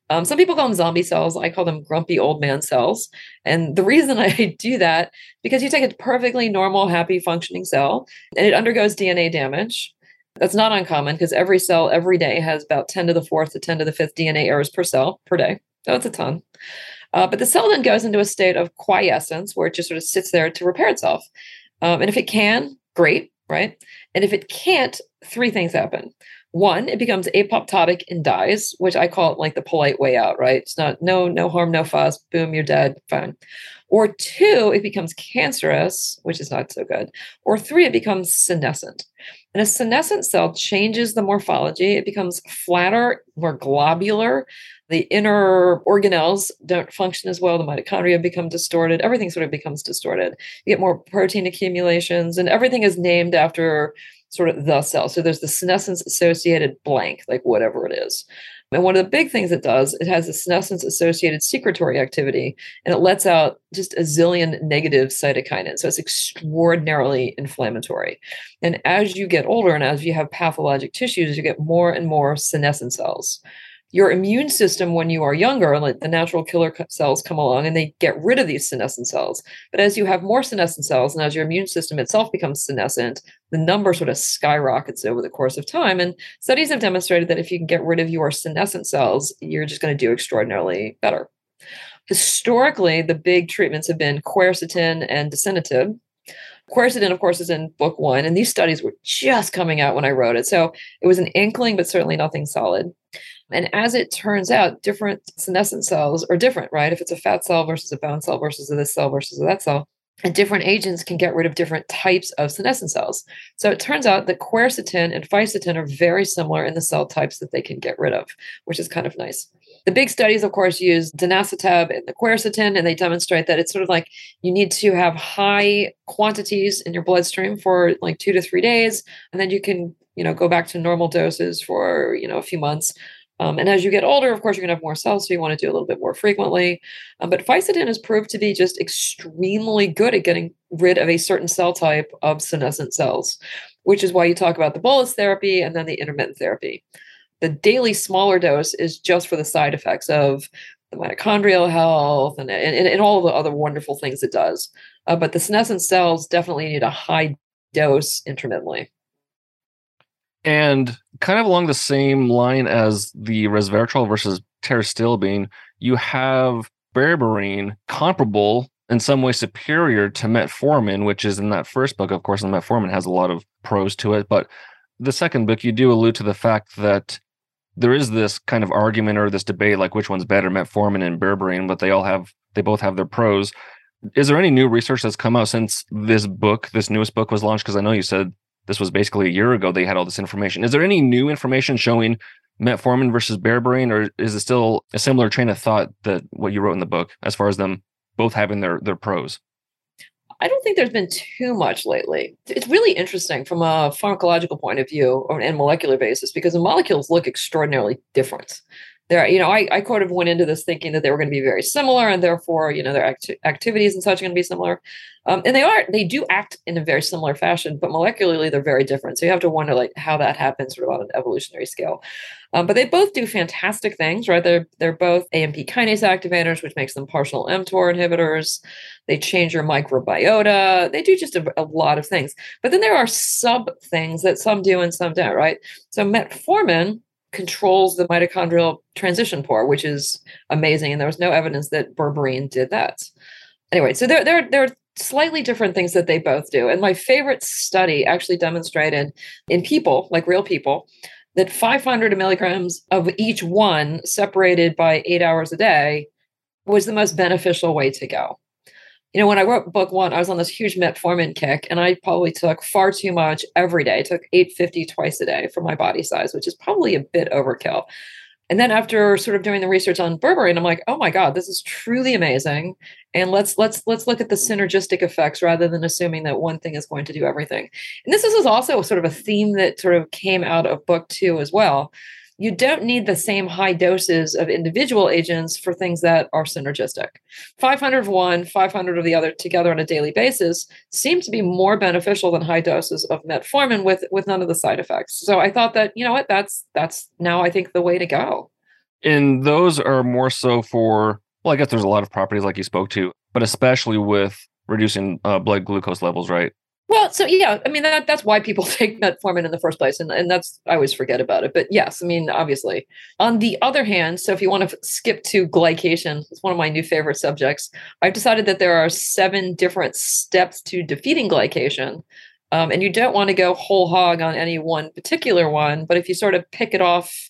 um, some people call them zombie cells. I call them grumpy old man cells. And the reason I do that because you take a perfectly normal, happy, functioning cell, and it undergoes DNA damage. That's not uncommon because every cell every day has about 10 to the fourth to 10 to the fifth DNA errors per cell per day. So it's a ton. Uh, but the cell then goes into a state of quiescence where it just sort of sits there to repair itself. Um, and if it can, great, right? And if it can't, three things happen. One, it becomes apoptotic and dies, which I call it like the polite way out, right? It's not no, no harm, no fuss, boom, you're dead, fine. Or two, it becomes cancerous, which is not so good. Or three, it becomes senescent. And a senescent cell changes the morphology. It becomes flatter, more globular. The inner organelles don't function as well. The mitochondria become distorted. Everything sort of becomes distorted. You get more protein accumulations, and everything is named after sort of the cell. So there's the senescence associated blank, like whatever it is. And one of the big things it does, it has the senescence associated secretory activity, and it lets out just a zillion negative cytokinin. So it's extraordinarily inflammatory. And as you get older and as you have pathologic tissues, you get more and more senescent cells. Your immune system when you are younger, like the natural killer cells come along and they get rid of these senescent cells. But as you have more senescent cells and as your immune system itself becomes senescent, the number sort of skyrockets over the course of time. And studies have demonstrated that if you can get rid of your senescent cells, you're just going to do extraordinarily better. Historically, the big treatments have been quercetin and dasatinib. Quercetin, of course, is in book one, and these studies were just coming out when I wrote it. So it was an inkling, but certainly nothing solid. And as it turns out, different senescent cells are different, right? If it's a fat cell versus a bone cell versus this cell versus that cell, and different agents can get rid of different types of senescent cells. So it turns out that quercetin and fisetin are very similar in the cell types that they can get rid of, which is kind of nice. The big studies, of course, use dasatinib and the quercetin, and they demonstrate that it's sort of like you need to have high quantities in your bloodstream for like two to three days, and then you can, you know, go back to normal doses for, you know, a few months. Um, and as you get older, of course, you're going to have more cells, so you want to do a little bit more frequently. Um, but fisetin has proved to be just extremely good at getting rid of a certain cell type of senescent cells, which is why you talk about the bolus therapy and then the intermittent therapy. The daily smaller dose is just for the side effects of the mitochondrial health and, and, and all the other wonderful things it does. Uh, but the senescent cells definitely need a high dose intermittently. And kind of along the same line as the resveratrol versus pterostilbene, you have berberine comparable in some way superior to metformin, which is in that first book, of course, and metformin has a lot of pros to it. But the second book, you do allude to the fact that there is this kind of argument or this debate, like which one's better, metformin and berberine, but they all have, they both have their pros. Is there any new research that's come out since this book, this newest book was launched? Because I know you said this was basically a year ago they had all this information. Is there any new information showing metformin versus berberine, or is it still a similar train of thought that what you wrote in the book as far as them both having their their pros? I don't think there's been too much lately. It's really interesting from a pharmacological point of view and molecular basis because the molecules look extraordinarily different there, you know, I, I kind of went into this thinking that they were going to be very similar and therefore, you know, their act- activities and such are going to be similar. Um, and they are, they do act in a very similar fashion, but molecularly they're very different. So you have to wonder like how that happens sort of on an evolutionary scale. Um, but they both do fantastic things, right? They're, they're both AMP kinase activators, which makes them partial mTOR inhibitors. They change your microbiota. They do just a, a lot of things. But then there are sub things that some do and some don't, right? So metformin, controls the mitochondrial transition pore, which is amazing. And there was no evidence that berberine did that. Anyway, so there, there, there are slightly different things that they both do. And my favorite study actually demonstrated in people, like real people, that 500 milligrams of each one separated by eight hours a day was the most beneficial way to go you know, when I wrote book one, I was on this huge metformin kick, and I probably took far too much every day. I took 850 twice a day for my body size, which is probably a bit overkill. And then after sort of doing the research on berberine, I'm like, oh my God, this is truly amazing. And let's let's let's look at the synergistic effects rather than assuming that one thing is going to do everything. And this is also sort of a theme that sort of came out of book two as well you don't need the same high doses of individual agents for things that are synergistic. 500 of one, 500 of the other together on a daily basis seem to be more beneficial than high doses of metformin with with none of the side effects. So I thought that, you know what, that's that's now I think the way to go. And those are more so for well, I guess there's a lot of properties like you spoke to, but especially with reducing uh, blood glucose levels, right? Well, so yeah, I mean that that's why people take metformin in the first place, and and that's I always forget about it. But yes, I mean obviously. On the other hand, so if you want to skip to glycation, it's one of my new favorite subjects. I've decided that there are seven different steps to defeating glycation, um, and you don't want to go whole hog on any one particular one. But if you sort of pick it off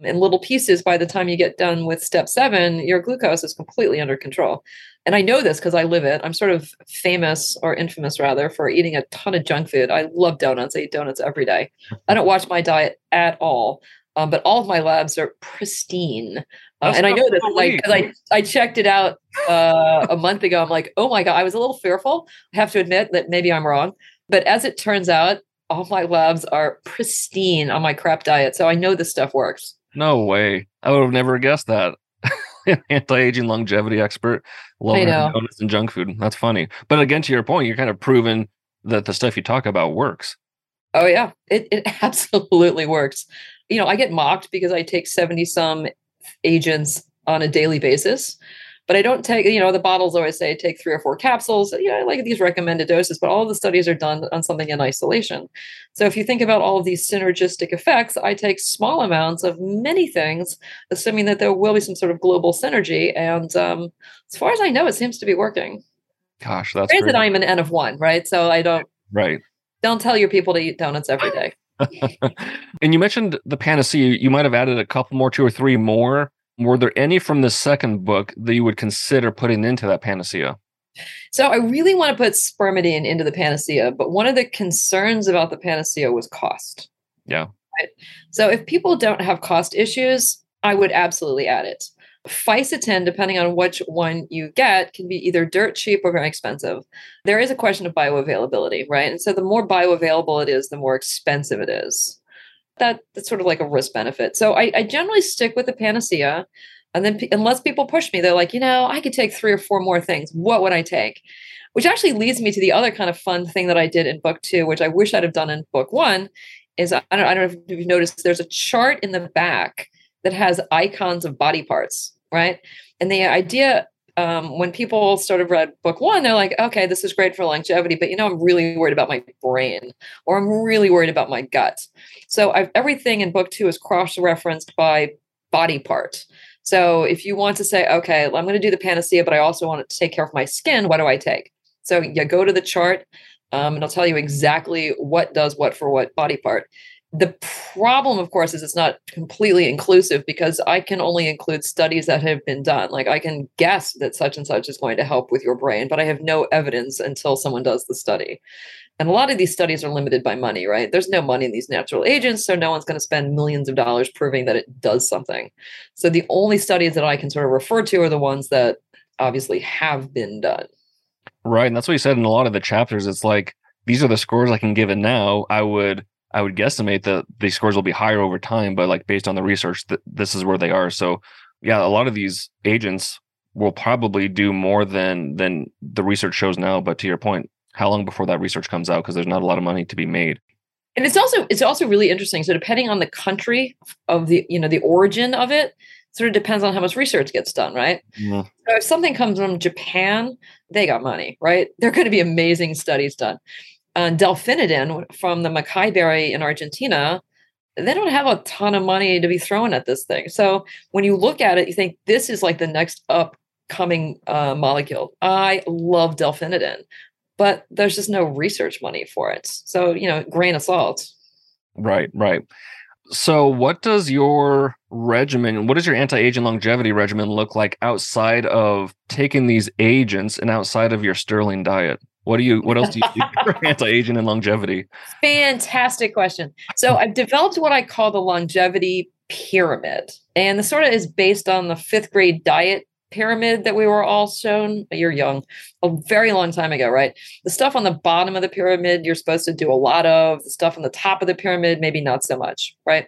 in little pieces, by the time you get done with step seven, your glucose is completely under control and I know this because I live it. I'm sort of famous or infamous rather for eating a ton of junk food. I love donuts. I eat donuts every day. I don't watch my diet at all. Um, but all of my labs are pristine. Uh, and I know this like because I, I checked it out uh, a month ago. I'm like, oh my God, I was a little fearful. I have to admit that maybe I'm wrong. But as it turns out, all my labs are pristine on my crap diet. So I know this stuff works. No way. I would have never guessed that. anti-aging longevity expert. Love donuts and junk food. That's funny. But again, to your point, you're kind of proving that the stuff you talk about works. Oh yeah, it it absolutely works. you know, I get mocked because I take 70 some agents on a daily basis. But I don't take, you know, the bottles always say take three or four capsules. You know, I like these recommended doses, but all of the studies are done on something in isolation. So if you think about all of these synergistic effects, I take small amounts of many things, assuming that there will be some sort of global synergy. And um, as far as I know, it seems to be working. Gosh, that's Granted, great. I'm an N of one, right? So I don't right. don't tell your people to eat donuts every day. and you mentioned the panacea. You might have added a couple more, two or three more. Were there any from the second book that you would consider putting into that panacea? So I really want to put spermidine into the panacea, but one of the concerns about the panacea was cost. Yeah. Right? So if people don't have cost issues, I would absolutely add it. Fisetin, depending on which one you get, can be either dirt cheap or very expensive. There is a question of bioavailability, right? And so the more bioavailable it is, the more expensive it is. That that's sort of like a risk benefit. So I, I generally stick with the panacea, and then unless people push me, they're like, you know, I could take three or four more things. What would I take? Which actually leads me to the other kind of fun thing that I did in book two, which I wish I'd have done in book one. Is I don't, I don't know if you've noticed, there's a chart in the back that has icons of body parts, right? And the idea um, when people sort of read book one, they're like, okay, this is great for longevity, but you know, I'm really worried about my brain or I'm really worried about my gut. So I've, everything in book two is cross referenced by body part. So if you want to say, okay, I'm going to do the panacea, but I also want to take care of my skin, what do I take? So you go to the chart um, and I'll tell you exactly what does what for what body part. The problem, of course, is it's not completely inclusive because I can only include studies that have been done. Like I can guess that such and such is going to help with your brain, but I have no evidence until someone does the study. And a lot of these studies are limited by money, right? There's no money in these natural agents, so no one's going to spend millions of dollars proving that it does something. So the only studies that I can sort of refer to are the ones that obviously have been done. Right. And that's what you said in a lot of the chapters. It's like these are the scores I can give it now. I would I would guesstimate that these scores will be higher over time, but like based on the research, that this is where they are. So yeah, a lot of these agents will probably do more than than the research shows now. But to your point, how long before that research comes out? Because there's not a lot of money to be made. And it's also it's also really interesting. So depending on the country of the you know the origin of it, sort of depends on how much research gets done, right? Mm-hmm. So if something comes from Japan, they got money, right? They're going to be amazing studies done. Uh, delphinidin from the Maqui berry in Argentina, they don't have a ton of money to be thrown at this thing. So when you look at it, you think this is like the next upcoming uh, molecule. I love delphinidin, but there's just no research money for it. So, you know, grain of salt. Right, right. So, what does your regimen, what does your anti aging longevity regimen look like outside of taking these agents and outside of your sterling diet? What do you? What else do you do for anti-aging and longevity? Fantastic question. So I've developed what I call the longevity pyramid, and the sort of is based on the fifth grade diet pyramid that we were all shown. You're young, a very long time ago, right? The stuff on the bottom of the pyramid you're supposed to do a lot of. The stuff on the top of the pyramid maybe not so much, right?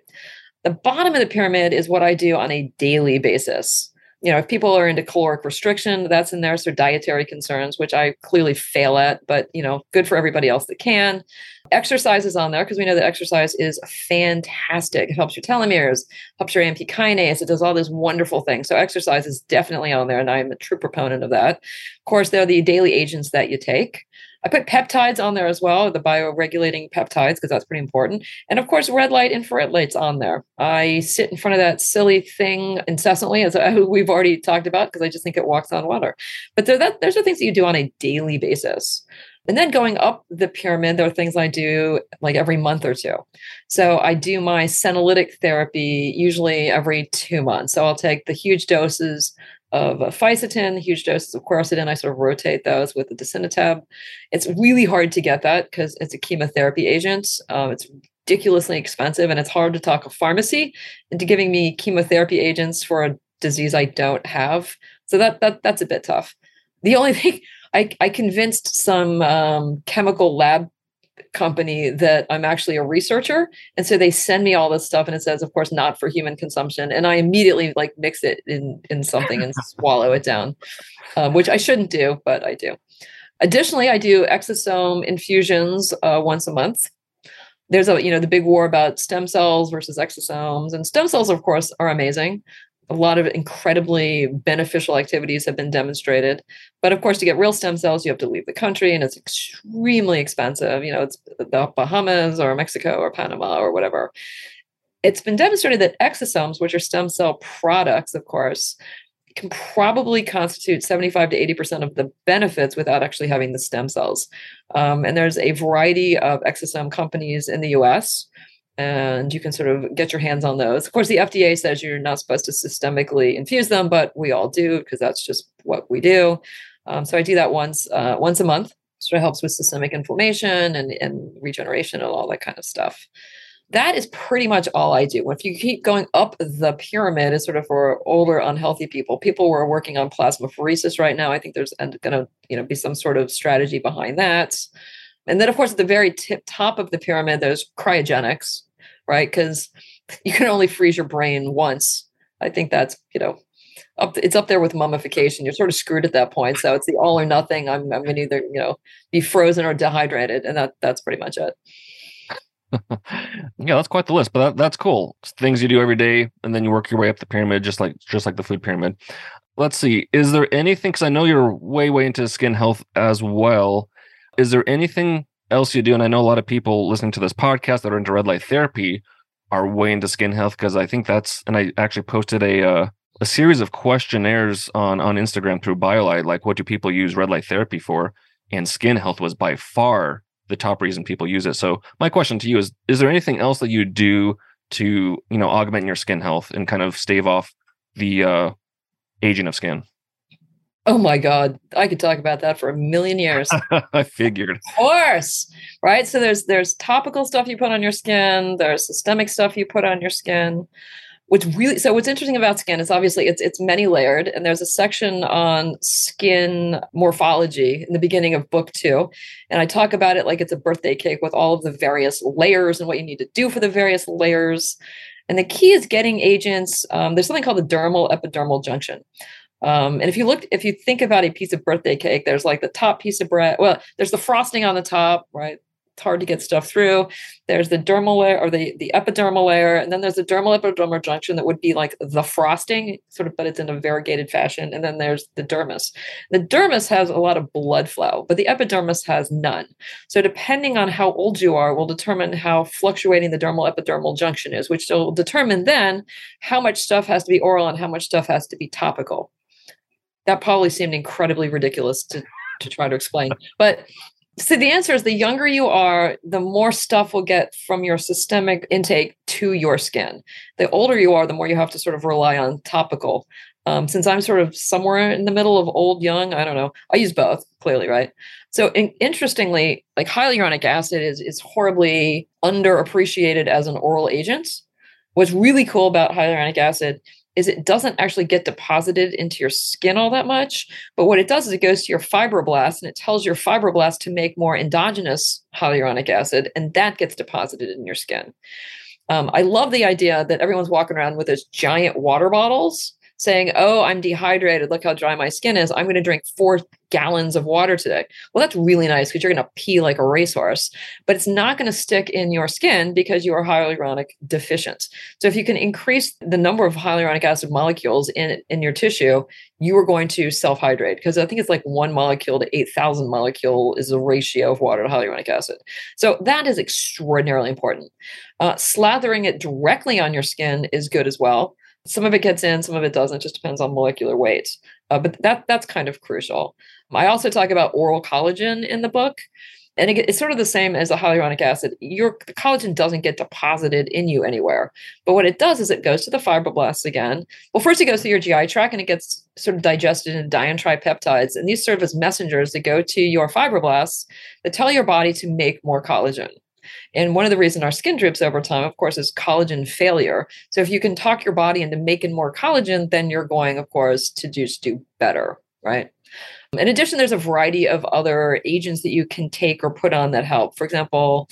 The bottom of the pyramid is what I do on a daily basis you know, if people are into caloric restriction, that's in there. So dietary concerns, which I clearly fail at, but you know, good for everybody else that can. Exercise is on there because we know that exercise is fantastic. It helps your telomeres, helps your AMP kinase. It does all these wonderful things. So exercise is definitely on there, and I'm a true proponent of that. Of course, there are the daily agents that you take. I put peptides on there as well, the bioregulating peptides, because that's pretty important. And of course, red light, infrared lights on there. I sit in front of that silly thing incessantly, as we've already talked about, because I just think it walks on water. But that, those are things that you do on a daily basis. And then going up the pyramid, there are things I do like every month or two. So I do my senolytic therapy usually every two months. So I'll take the huge doses of fisetin, huge doses of quercetin. I sort of rotate those with the dasatinib. It's really hard to get that because it's a chemotherapy agent. Um, it's ridiculously expensive, and it's hard to talk a pharmacy into giving me chemotherapy agents for a disease I don't have. So that that that's a bit tough. The only thing I, I convinced some um, chemical lab company that I'm actually a researcher. And so they send me all this stuff and it says, of course, not for human consumption. And I immediately like mix it in, in something and swallow it down, um, which I shouldn't do, but I do. Additionally, I do exosome infusions uh, once a month. there's a you know the big war about stem cells versus exosomes and stem cells of course are amazing a lot of incredibly beneficial activities have been demonstrated. But of course to get real stem cells you have to leave the country and it's extremely expensive. You know it's the bahamas or mexico or panama or whatever. It's been demonstrated that exosomes which are stem cell products of course can probably constitute 75 to 80% of the benefits without actually having the stem cells. Um, and there's a variety of exosome companies in the US, and you can sort of get your hands on those. Of course, the FDA says you're not supposed to systemically infuse them, but we all do because that's just what we do. Um, so I do that once uh, once a month. So it helps with systemic inflammation and, and regeneration and all that kind of stuff that is pretty much all I do. If you keep going up the pyramid, it's sort of for older, unhealthy people. People who are working on plasmapheresis right now. I think there's going to you know be some sort of strategy behind that. And then, of course, at the very tip top of the pyramid, there's cryogenics, right? Because you can only freeze your brain once. I think that's you know up it's up there with mummification. You're sort of screwed at that point. So it's the all or nothing. I'm I'm gonna either you know be frozen or dehydrated, and that that's pretty much it. yeah, that's quite the list, but that, that's cool. It's things you do every day, and then you work your way up the pyramid, just like just like the food pyramid. Let's see. Is there anything? Because I know you're way way into skin health as well. Is there anything else you do? And I know a lot of people listening to this podcast that are into red light therapy are way into skin health because I think that's. And I actually posted a uh, a series of questionnaires on on Instagram through BioLight, like what do people use red light therapy for? And skin health was by far the top reason people use it. So my question to you is: Is there anything else that you do to you know augment your skin health and kind of stave off the uh, aging of skin? Oh my God, I could talk about that for a million years. I figured. Of course, right? So there's there's topical stuff you put on your skin. There's systemic stuff you put on your skin what's really so what's interesting about skin is obviously it's it's many layered and there's a section on skin morphology in the beginning of book 2 and I talk about it like it's a birthday cake with all of the various layers and what you need to do for the various layers and the key is getting agents um, there's something called the dermal epidermal junction um, and if you look, if you think about a piece of birthday cake, there's like the top piece of bread. Well, there's the frosting on the top, right? it's hard to get stuff through. There's the dermal layer or the, the epidermal layer, and then there's the dermal epidermal junction that would be like the frosting, sort of, but it's in a variegated fashion. And then there's the dermis. The dermis has a lot of blood flow, but the epidermis has none. So depending on how old you are, will determine how fluctuating the dermal epidermal junction is, which will determine then how much stuff has to be oral and how much stuff has to be topical. That probably seemed incredibly ridiculous to to try to explain. But so the answer is the younger you are, the more stuff will get from your systemic intake to your skin. The older you are, the more you have to sort of rely on topical. Um, since I'm sort of somewhere in the middle of old, young, I don't know. I use both, clearly, right? So in, interestingly, like hyaluronic acid is is horribly underappreciated as an oral agent. What's really cool about hyaluronic acid is it doesn't actually get deposited into your skin all that much. But what it does is it goes to your fibroblasts and it tells your fibroblasts to make more endogenous hyaluronic acid, and that gets deposited in your skin. Um, I love the idea that everyone's walking around with those giant water bottles saying, Oh, I'm dehydrated. Look how dry my skin is. I'm going to drink four gallons of water today. Well, that's really nice because you're going to pee like a racehorse, but it's not going to stick in your skin because you are hyaluronic deficient. So if you can increase the number of hyaluronic acid molecules in, in your tissue, you are going to self hydrate because I think it's like one molecule to 8,000 molecule is the ratio of water to hyaluronic acid. So that is extraordinarily important. Uh, slathering it directly on your skin is good as well. Some of it gets in, some of it doesn't. It just depends on molecular weight. Uh, but that that's kind of crucial. I also talk about oral collagen in the book. And it, it's sort of the same as a hyaluronic acid. Your collagen doesn't get deposited in you anywhere. But what it does is it goes to the fibroblasts again. Well, first it goes through your GI tract and it gets sort of digested into diantripeptides. And these serve as messengers that go to your fibroblasts that tell your body to make more collagen. And one of the reasons our skin drips over time, of course, is collagen failure. So if you can talk your body into making more collagen, then you're going, of course, to just do better, right? In addition, there's a variety of other agents that you can take or put on that help. For example,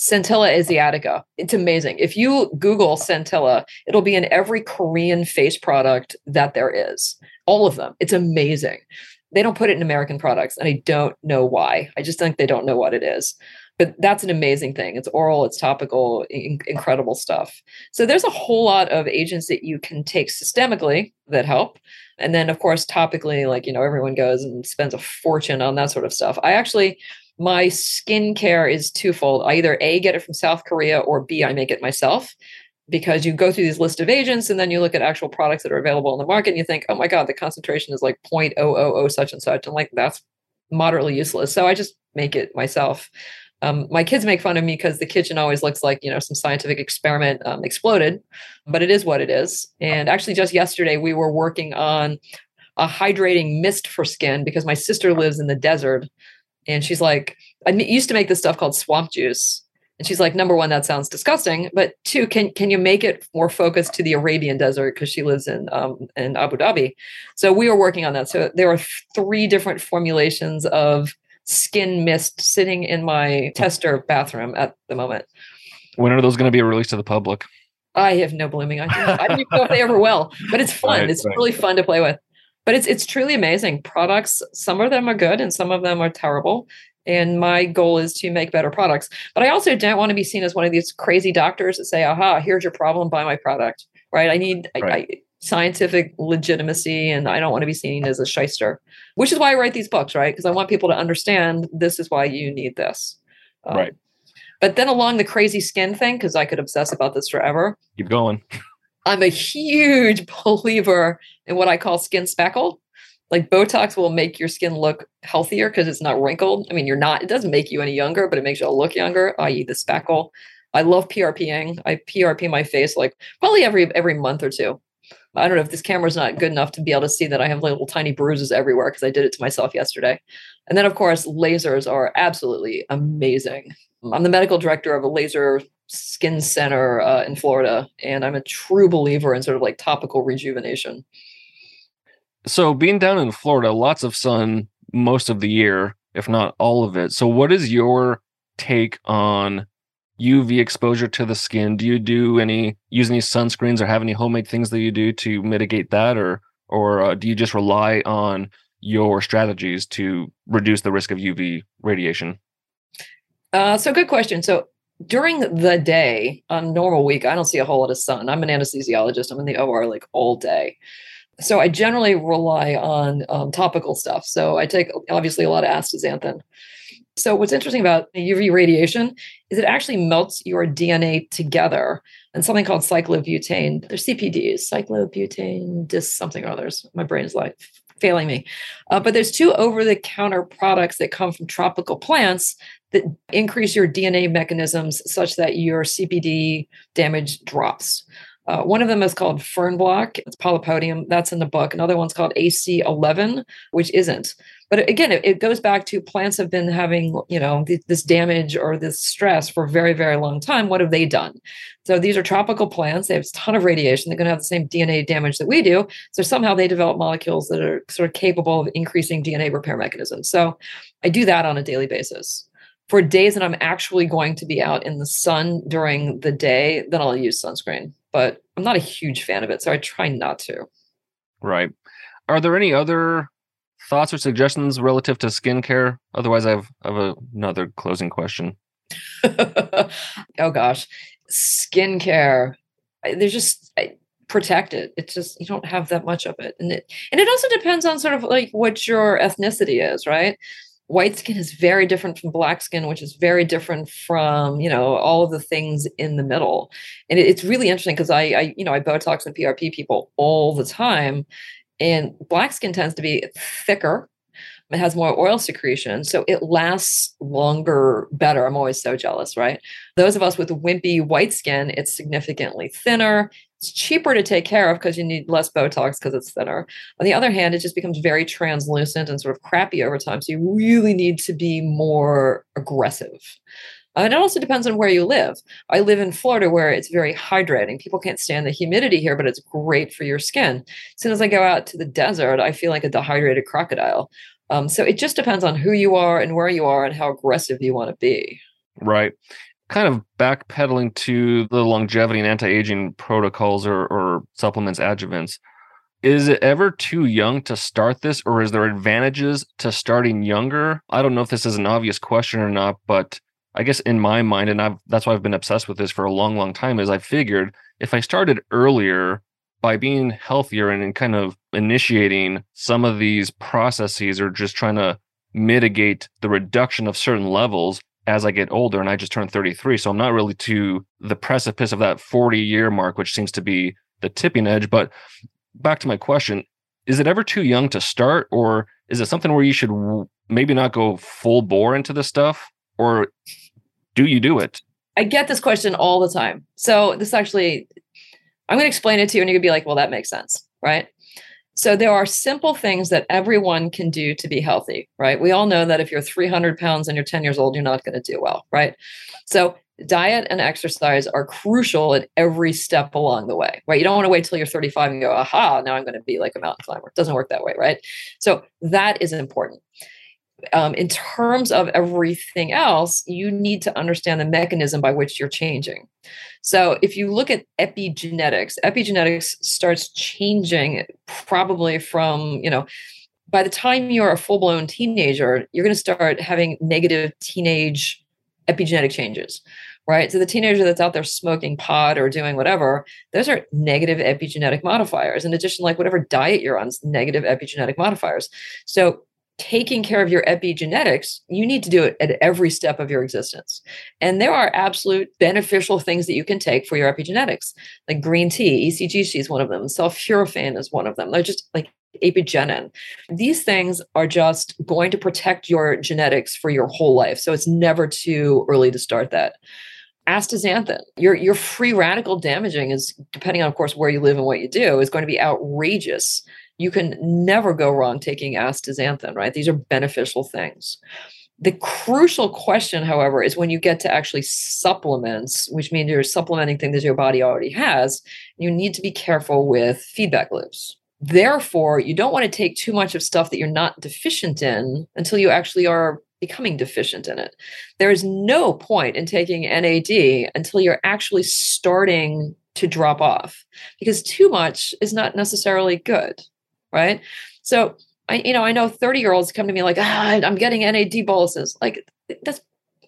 Centella asiatica. It's amazing. If you Google Centella, it'll be in every Korean face product that there is. All of them. It's amazing. They don't put it in American products, and I don't know why. I just think they don't know what it is. But that's an amazing thing. It's oral, it's topical, in- incredible stuff. So there's a whole lot of agents that you can take systemically that help. And then, of course, topically, like, you know, everyone goes and spends a fortune on that sort of stuff. I actually, my skincare is twofold. I either A, get it from South Korea, or B, I make it myself because you go through these list of agents and then you look at actual products that are available in the market and you think, oh my God, the concentration is like 0.000 such and such. And like, that's moderately useless. So I just make it myself. Um, my kids make fun of me because the kitchen always looks like you know some scientific experiment um, exploded, but it is what it is. And actually, just yesterday we were working on a hydrating mist for skin because my sister lives in the desert, and she's like, I used to make this stuff called swamp juice, and she's like, number one, that sounds disgusting, but two, can can you make it more focused to the Arabian desert because she lives in um, in Abu Dhabi. So we were working on that. So there are three different formulations of skin mist sitting in my tester bathroom at the moment. When are those going to be released to the public? I have no blooming idea. I don't even know if they ever will, but it's fun. Right, it's right. really fun to play with. But it's it's truly amazing. Products, some of them are good and some of them are terrible. And my goal is to make better products. But I also don't want to be seen as one of these crazy doctors that say, aha, here's your problem, buy my product. Right. I need right. I, I, scientific legitimacy and I don't want to be seen as a shyster, which is why I write these books, right? Because I want people to understand this is why you need this. Um, right. But then along the crazy skin thing, because I could obsess about this forever. Keep going. I'm a huge believer in what I call skin speckle. Like Botox will make your skin look healthier because it's not wrinkled. I mean, you're not, it doesn't make you any younger, but it makes you look younger, i.e., the speckle. I love PRPing. I PRP my face like probably every every month or two. I don't know if this camera's not good enough to be able to see that I have little tiny bruises everywhere because I did it to myself yesterday. And then, of course, lasers are absolutely amazing. I'm the medical director of a laser skin center uh, in Florida, and I'm a true believer in sort of like topical rejuvenation. So, being down in Florida, lots of sun most of the year, if not all of it. So, what is your take on UV exposure to the skin? Do you do any use any sunscreens or have any homemade things that you do to mitigate that, or or uh, do you just rely on your strategies to reduce the risk of UV radiation? Uh, so good question. So during the day on normal week, I don't see a whole lot of sun. I'm an anesthesiologist. I'm in the OR like all day. So I generally rely on um, topical stuff. So I take obviously a lot of astaxanthin. So, what's interesting about UV radiation is it actually melts your DNA together and something called cyclobutane. There's CPDs, cyclobutane, dis something or others. My brain is like failing me. Uh, but there's two over the counter products that come from tropical plants that increase your DNA mechanisms such that your CPD damage drops. Uh, one of them is called Fernblock. It's polypodium. That's in the book. Another one's called AC11, which isn't. But again, it, it, goes back to plants have been having, you know, th- this damage or this stress for a very, very long time. What have they done? So these are tropical plants. They have a ton of radiation. They're going to have the same DNA damage that we do. So somehow they develop molecules that are sort of capable of increasing DNA repair mechanisms. So I do that on a daily basis. For days that I'm actually going to be out in the sun during the day, then I'll use sunscreen. But I'm not a huge fan of it, so I try not to. Right. Are there any other thoughts or suggestions relative to skincare? Otherwise, I have, I have another closing question. oh gosh, skincare. There's just I, protect it. It's just you don't have that much of it, and it and it also depends on sort of like what your ethnicity is, right? White skin is very different from black skin, which is very different from you know all of the things in the middle, and it, it's really interesting because I, I you know I Botox and PRP people all the time, and black skin tends to be thicker. It has more oil secretion, so it lasts longer, better. I'm always so jealous, right? Those of us with wimpy white skin, it's significantly thinner. It's cheaper to take care of because you need less Botox because it's thinner. On the other hand, it just becomes very translucent and sort of crappy over time. So you really need to be more aggressive. Uh, and it also depends on where you live. I live in Florida where it's very hydrating. People can't stand the humidity here, but it's great for your skin. As soon as I go out to the desert, I feel like a dehydrated crocodile. Um, so it just depends on who you are and where you are and how aggressive you want to be. Right. Kind of backpedaling to the longevity and anti aging protocols or, or supplements, adjuvants. Is it ever too young to start this, or is there advantages to starting younger? I don't know if this is an obvious question or not, but I guess in my mind, and I've that's why I've been obsessed with this for a long, long time, is I figured if I started earlier by being healthier and kind of initiating some of these processes or just trying to mitigate the reduction of certain levels as I get older and I just turned 33. So I'm not really to the precipice of that 40 year mark, which seems to be the tipping edge. But back to my question, is it ever too young to start or is it something where you should maybe not go full bore into this stuff or do you do it? I get this question all the time. So this actually, I'm going to explain it to you and you're going to be like, well, that makes sense, right? So there are simple things that everyone can do to be healthy, right? We all know that if you're 300 pounds and you're 10 years old, you're not going to do well, right? So diet and exercise are crucial at every step along the way, right? You don't want to wait till you're 35 and go, aha, now I'm going to be like a mountain climber. It doesn't work that way, right? So that is important um, in terms of everything else, you need to understand the mechanism by which you're changing. So, if you look at epigenetics, epigenetics starts changing probably from, you know, by the time you're a full blown teenager, you're going to start having negative teenage epigenetic changes, right? So, the teenager that's out there smoking pot or doing whatever, those are negative epigenetic modifiers. In addition, like whatever diet you're on, negative epigenetic modifiers. So, taking care of your epigenetics, you need to do it at every step of your existence. And there are absolute beneficial things that you can take for your epigenetics, like green tea, ECGC is one of them, sulforaphane is one of them. They're just like apigenin. These things are just going to protect your genetics for your whole life. So it's never too early to start that. Astaxanthin, your your free radical damaging is depending on, of course, where you live and what you do, is going to be outrageous you can never go wrong taking astaxanthin, right? These are beneficial things. The crucial question, however, is when you get to actually supplements, which means you're supplementing things that your body already has, you need to be careful with feedback loops. Therefore, you don't want to take too much of stuff that you're not deficient in until you actually are becoming deficient in it. There is no point in taking NAD until you're actually starting to drop off because too much is not necessarily good right? So I, you know, I know 30 year olds come to me like, ah, I'm getting NAD boluses. Like that's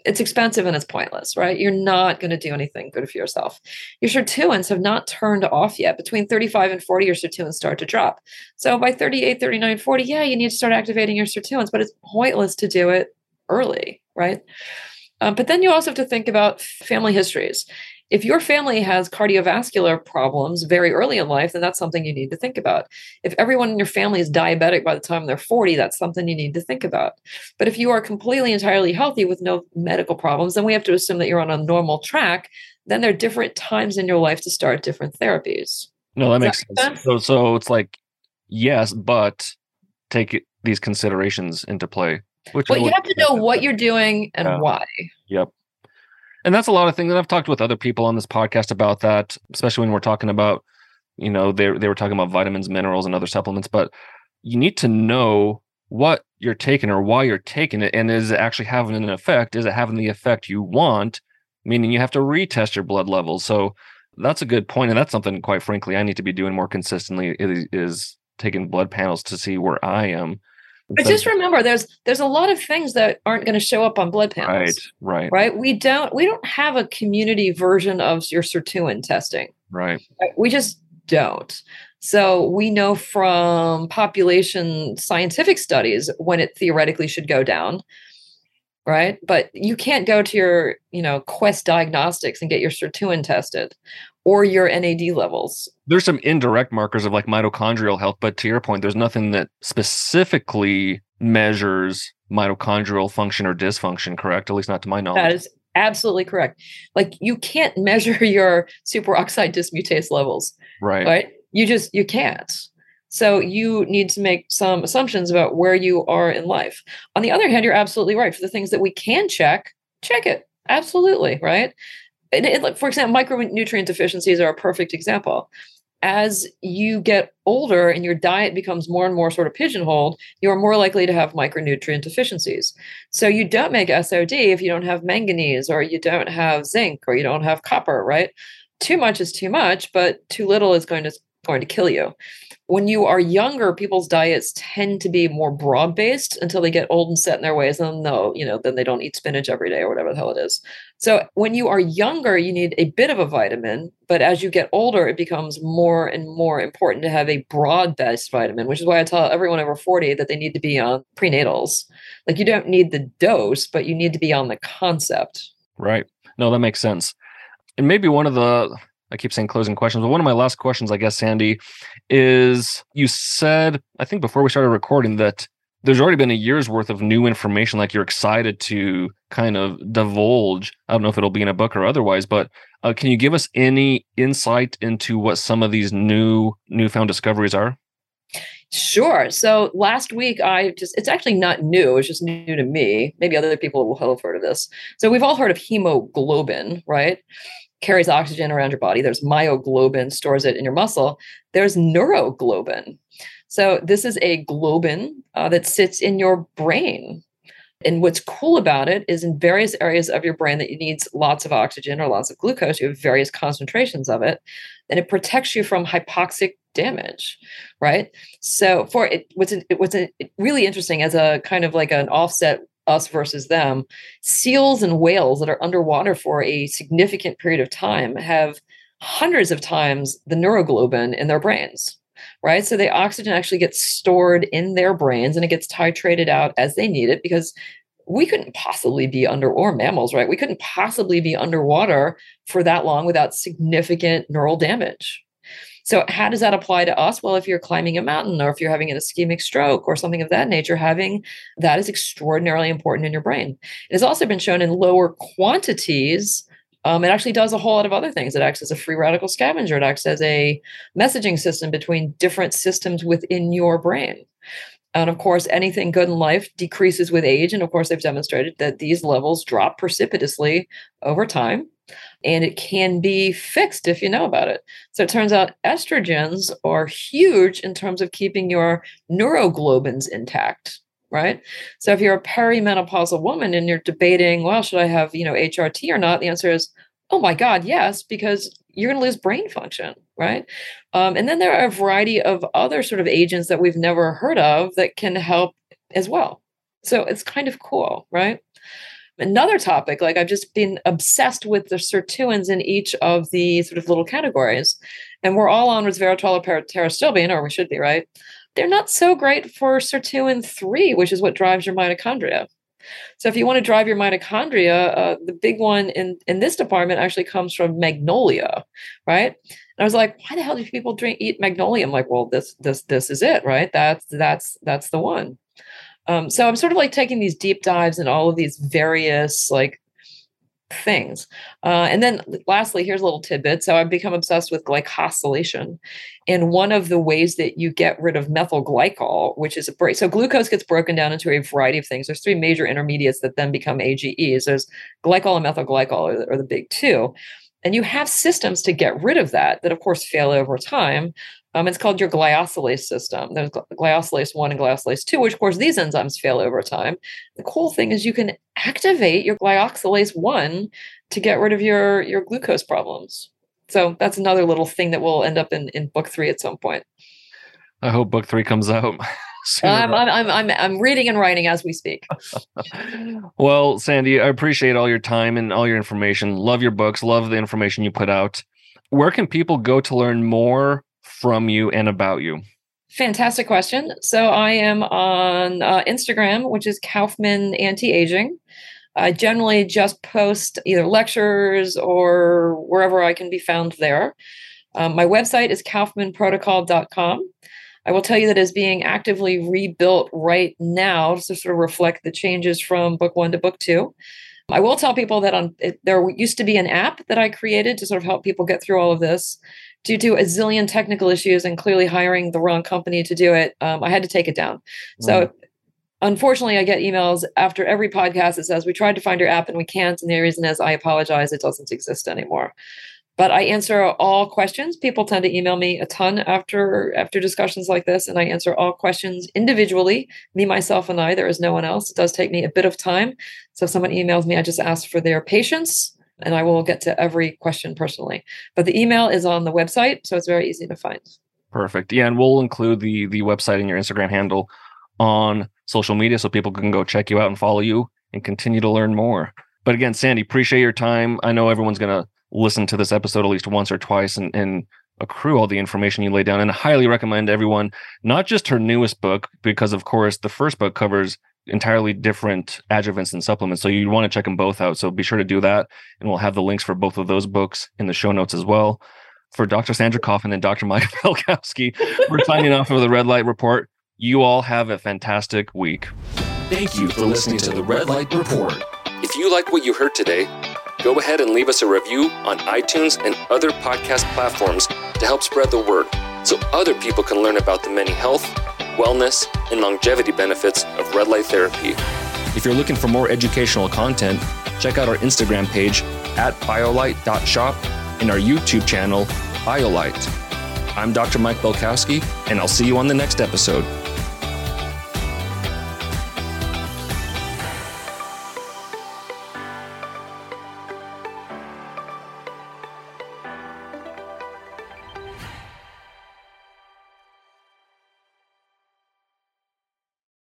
it's expensive and it's pointless, right? You're not going to do anything good for yourself. Your sirtuins have not turned off yet. Between 35 and 40, your sirtuins start to drop. So by 38, 39, 40, yeah, you need to start activating your sirtuins, but it's pointless to do it early, right? Um, but then you also have to think about family histories if your family has cardiovascular problems very early in life, then that's something you need to think about. If everyone in your family is diabetic by the time they're 40, that's something you need to think about. But if you are completely entirely healthy with no medical problems, then we have to assume that you're on a normal track. Then there are different times in your life to start different therapies. No, that Does makes that sense. sense. So, so it's like, yes, but take these considerations into play. Which well, you have to know what you're doing and yeah. why. Yep. And that's a lot of things that I've talked with other people on this podcast about that, especially when we're talking about, you know, they they were talking about vitamins, minerals, and other supplements. But you need to know what you're taking or why you're taking it, and is it actually having an effect? Is it having the effect you want? Meaning you have to retest your blood levels. So that's a good point, and that's something, quite frankly, I need to be doing more consistently. Is, is taking blood panels to see where I am but just remember, there's there's a lot of things that aren't going to show up on blood panels. Right, right, right. We don't we don't have a community version of your sirtuin testing. Right. We just don't. So we know from population scientific studies when it theoretically should go down, right? But you can't go to your, you know, Quest Diagnostics and get your sirtuin tested or your NAD levels. There's some indirect markers of like mitochondrial health, but to your point, there's nothing that specifically measures mitochondrial function or dysfunction, correct? At least not to my knowledge. That is absolutely correct. Like you can't measure your superoxide dismutase levels. Right. Right. You just you can't. So you need to make some assumptions about where you are in life. On the other hand, you're absolutely right. For the things that we can check, check it. Absolutely, right? It, for example, micronutrient deficiencies are a perfect example. As you get older and your diet becomes more and more sort of pigeonholed, you're more likely to have micronutrient deficiencies. So you don't make SOD if you don't have manganese or you don't have zinc or you don't have copper, right? Too much is too much, but too little is going to going to kill you. When you are younger, people's diets tend to be more broad based until they get old and set in their ways. And no, you know, then they don't eat spinach every day or whatever the hell it is. So when you are younger, you need a bit of a vitamin. But as you get older, it becomes more and more important to have a broad based vitamin, which is why I tell everyone over 40 that they need to be on prenatals. Like you don't need the dose, but you need to be on the concept. Right. No, that makes sense. And maybe one of the I keep saying closing questions, but one of my last questions, I guess, Sandy, is you said, I think before we started recording, that there's already been a year's worth of new information like you're excited to kind of divulge i don't know if it'll be in a book or otherwise but uh, can you give us any insight into what some of these new newfound discoveries are Sure. So last week, I just, it's actually not new. It's just new to me. Maybe other people will have heard of this. So we've all heard of hemoglobin, right? Carries oxygen around your body. There's myoglobin, stores it in your muscle. There's neuroglobin. So this is a globin uh, that sits in your brain. And what's cool about it is in various areas of your brain that you need lots of oxygen or lots of glucose, you have various concentrations of it, and it protects you from hypoxic damage, right? So for it, what's it, what's really interesting as a kind of like an offset us versus them, seals and whales that are underwater for a significant period of time have hundreds of times the neuroglobin in their brains right? So the oxygen actually gets stored in their brains and it gets titrated out as they need it because we couldn't possibly be under or mammals, right? We couldn't possibly be underwater for that long without significant neural damage. So, how does that apply to us? Well, if you're climbing a mountain or if you're having an ischemic stroke or something of that nature, having that is extraordinarily important in your brain. It has also been shown in lower quantities um, it actually does a whole lot of other things. It acts as a free radical scavenger. It acts as a messaging system between different systems within your brain. And of course, anything good in life decreases with age. And of course, they've demonstrated that these levels drop precipitously over time. And it can be fixed if you know about it. So it turns out estrogens are huge in terms of keeping your neuroglobins intact right? So if you're a perimenopausal woman and you're debating, well, should I have, you know, HRT or not? The answer is, oh my God, yes, because you're going to lose brain function, right? Um, and then there are a variety of other sort of agents that we've never heard of that can help as well. So it's kind of cool, right? Another topic, like I've just been obsessed with the sirtuins in each of the sort of little categories. And we're all on resveratrol or pterostilbene, or we should be, right? They're not so great for sirtuin 3, which is what drives your mitochondria. So if you want to drive your mitochondria, uh, the big one in, in this department actually comes from magnolia, right? And I was like, why the hell do people drink eat magnolia? I'm like, well, this this this is it, right? That's that's that's the one. Um, so I'm sort of like taking these deep dives in all of these various like things. Uh, and then lastly, here's a little tidbit. So I've become obsessed with glycosylation. And one of the ways that you get rid of methyl glyoxal, which is a break, so glucose gets broken down into a variety of things. There's three major intermediates that then become AGEs. There's glycol and methyl glyoxal are, are the big two. And you have systems to get rid of that that, of course, fail over time. Um, it's called your glyoxalase system. There's glyoxalase 1 and glyoxalase 2, which, of course, these enzymes fail over time. The cool thing is you can activate your glyoxalase 1 to get rid of your, your glucose problems. So that's another little thing that will end up in, in book three at some point. I hope book three comes out. I'm, I'm, I'm, I'm reading and writing as we speak. well, Sandy, I appreciate all your time and all your information. Love your books, love the information you put out. Where can people go to learn more from you and about you? Fantastic question. So I am on uh, Instagram, which is Kaufmann Anti Aging. I generally just post either lectures or wherever I can be found there. Um, my website is kaufmannprotocol.com. I will tell you that is being actively rebuilt right now to sort of reflect the changes from book one to book two. I will tell people that on it, there used to be an app that I created to sort of help people get through all of this. Due to a zillion technical issues and clearly hiring the wrong company to do it, um, I had to take it down. So, mm. unfortunately, I get emails after every podcast that says, We tried to find your app and we can't. And the reason is, I apologize, it doesn't exist anymore but I answer all questions. People tend to email me a ton after after discussions like this, and I answer all questions individually. Me, myself, and I. There is no one else. It does take me a bit of time. So if someone emails me, I just ask for their patience, and I will get to every question personally. But the email is on the website, so it's very easy to find. Perfect. Yeah, and we'll include the the website and your Instagram handle on social media so people can go check you out and follow you and continue to learn more. But again, Sandy, appreciate your time. I know everyone's gonna listen to this episode at least once or twice and, and accrue all the information you lay down. And I highly recommend everyone not just her newest book, because of course the first book covers entirely different adjuvants and supplements. So you want to check them both out. So be sure to do that. And we'll have the links for both of those books in the show notes as well. For Dr. Sandra Kaufmann and Dr. Mike Belkowski, we're signing off of the Red Light Report. You all have a fantastic week. Thank you for listening to the Red Light Report. If you like what you heard today, go ahead and leave us a review on iTunes and other podcast platforms to help spread the word so other people can learn about the many health, wellness, and longevity benefits of red light therapy. If you're looking for more educational content, check out our Instagram page at biolight.shop and our YouTube channel, BioLight. I'm Dr. Mike Belkowski, and I'll see you on the next episode.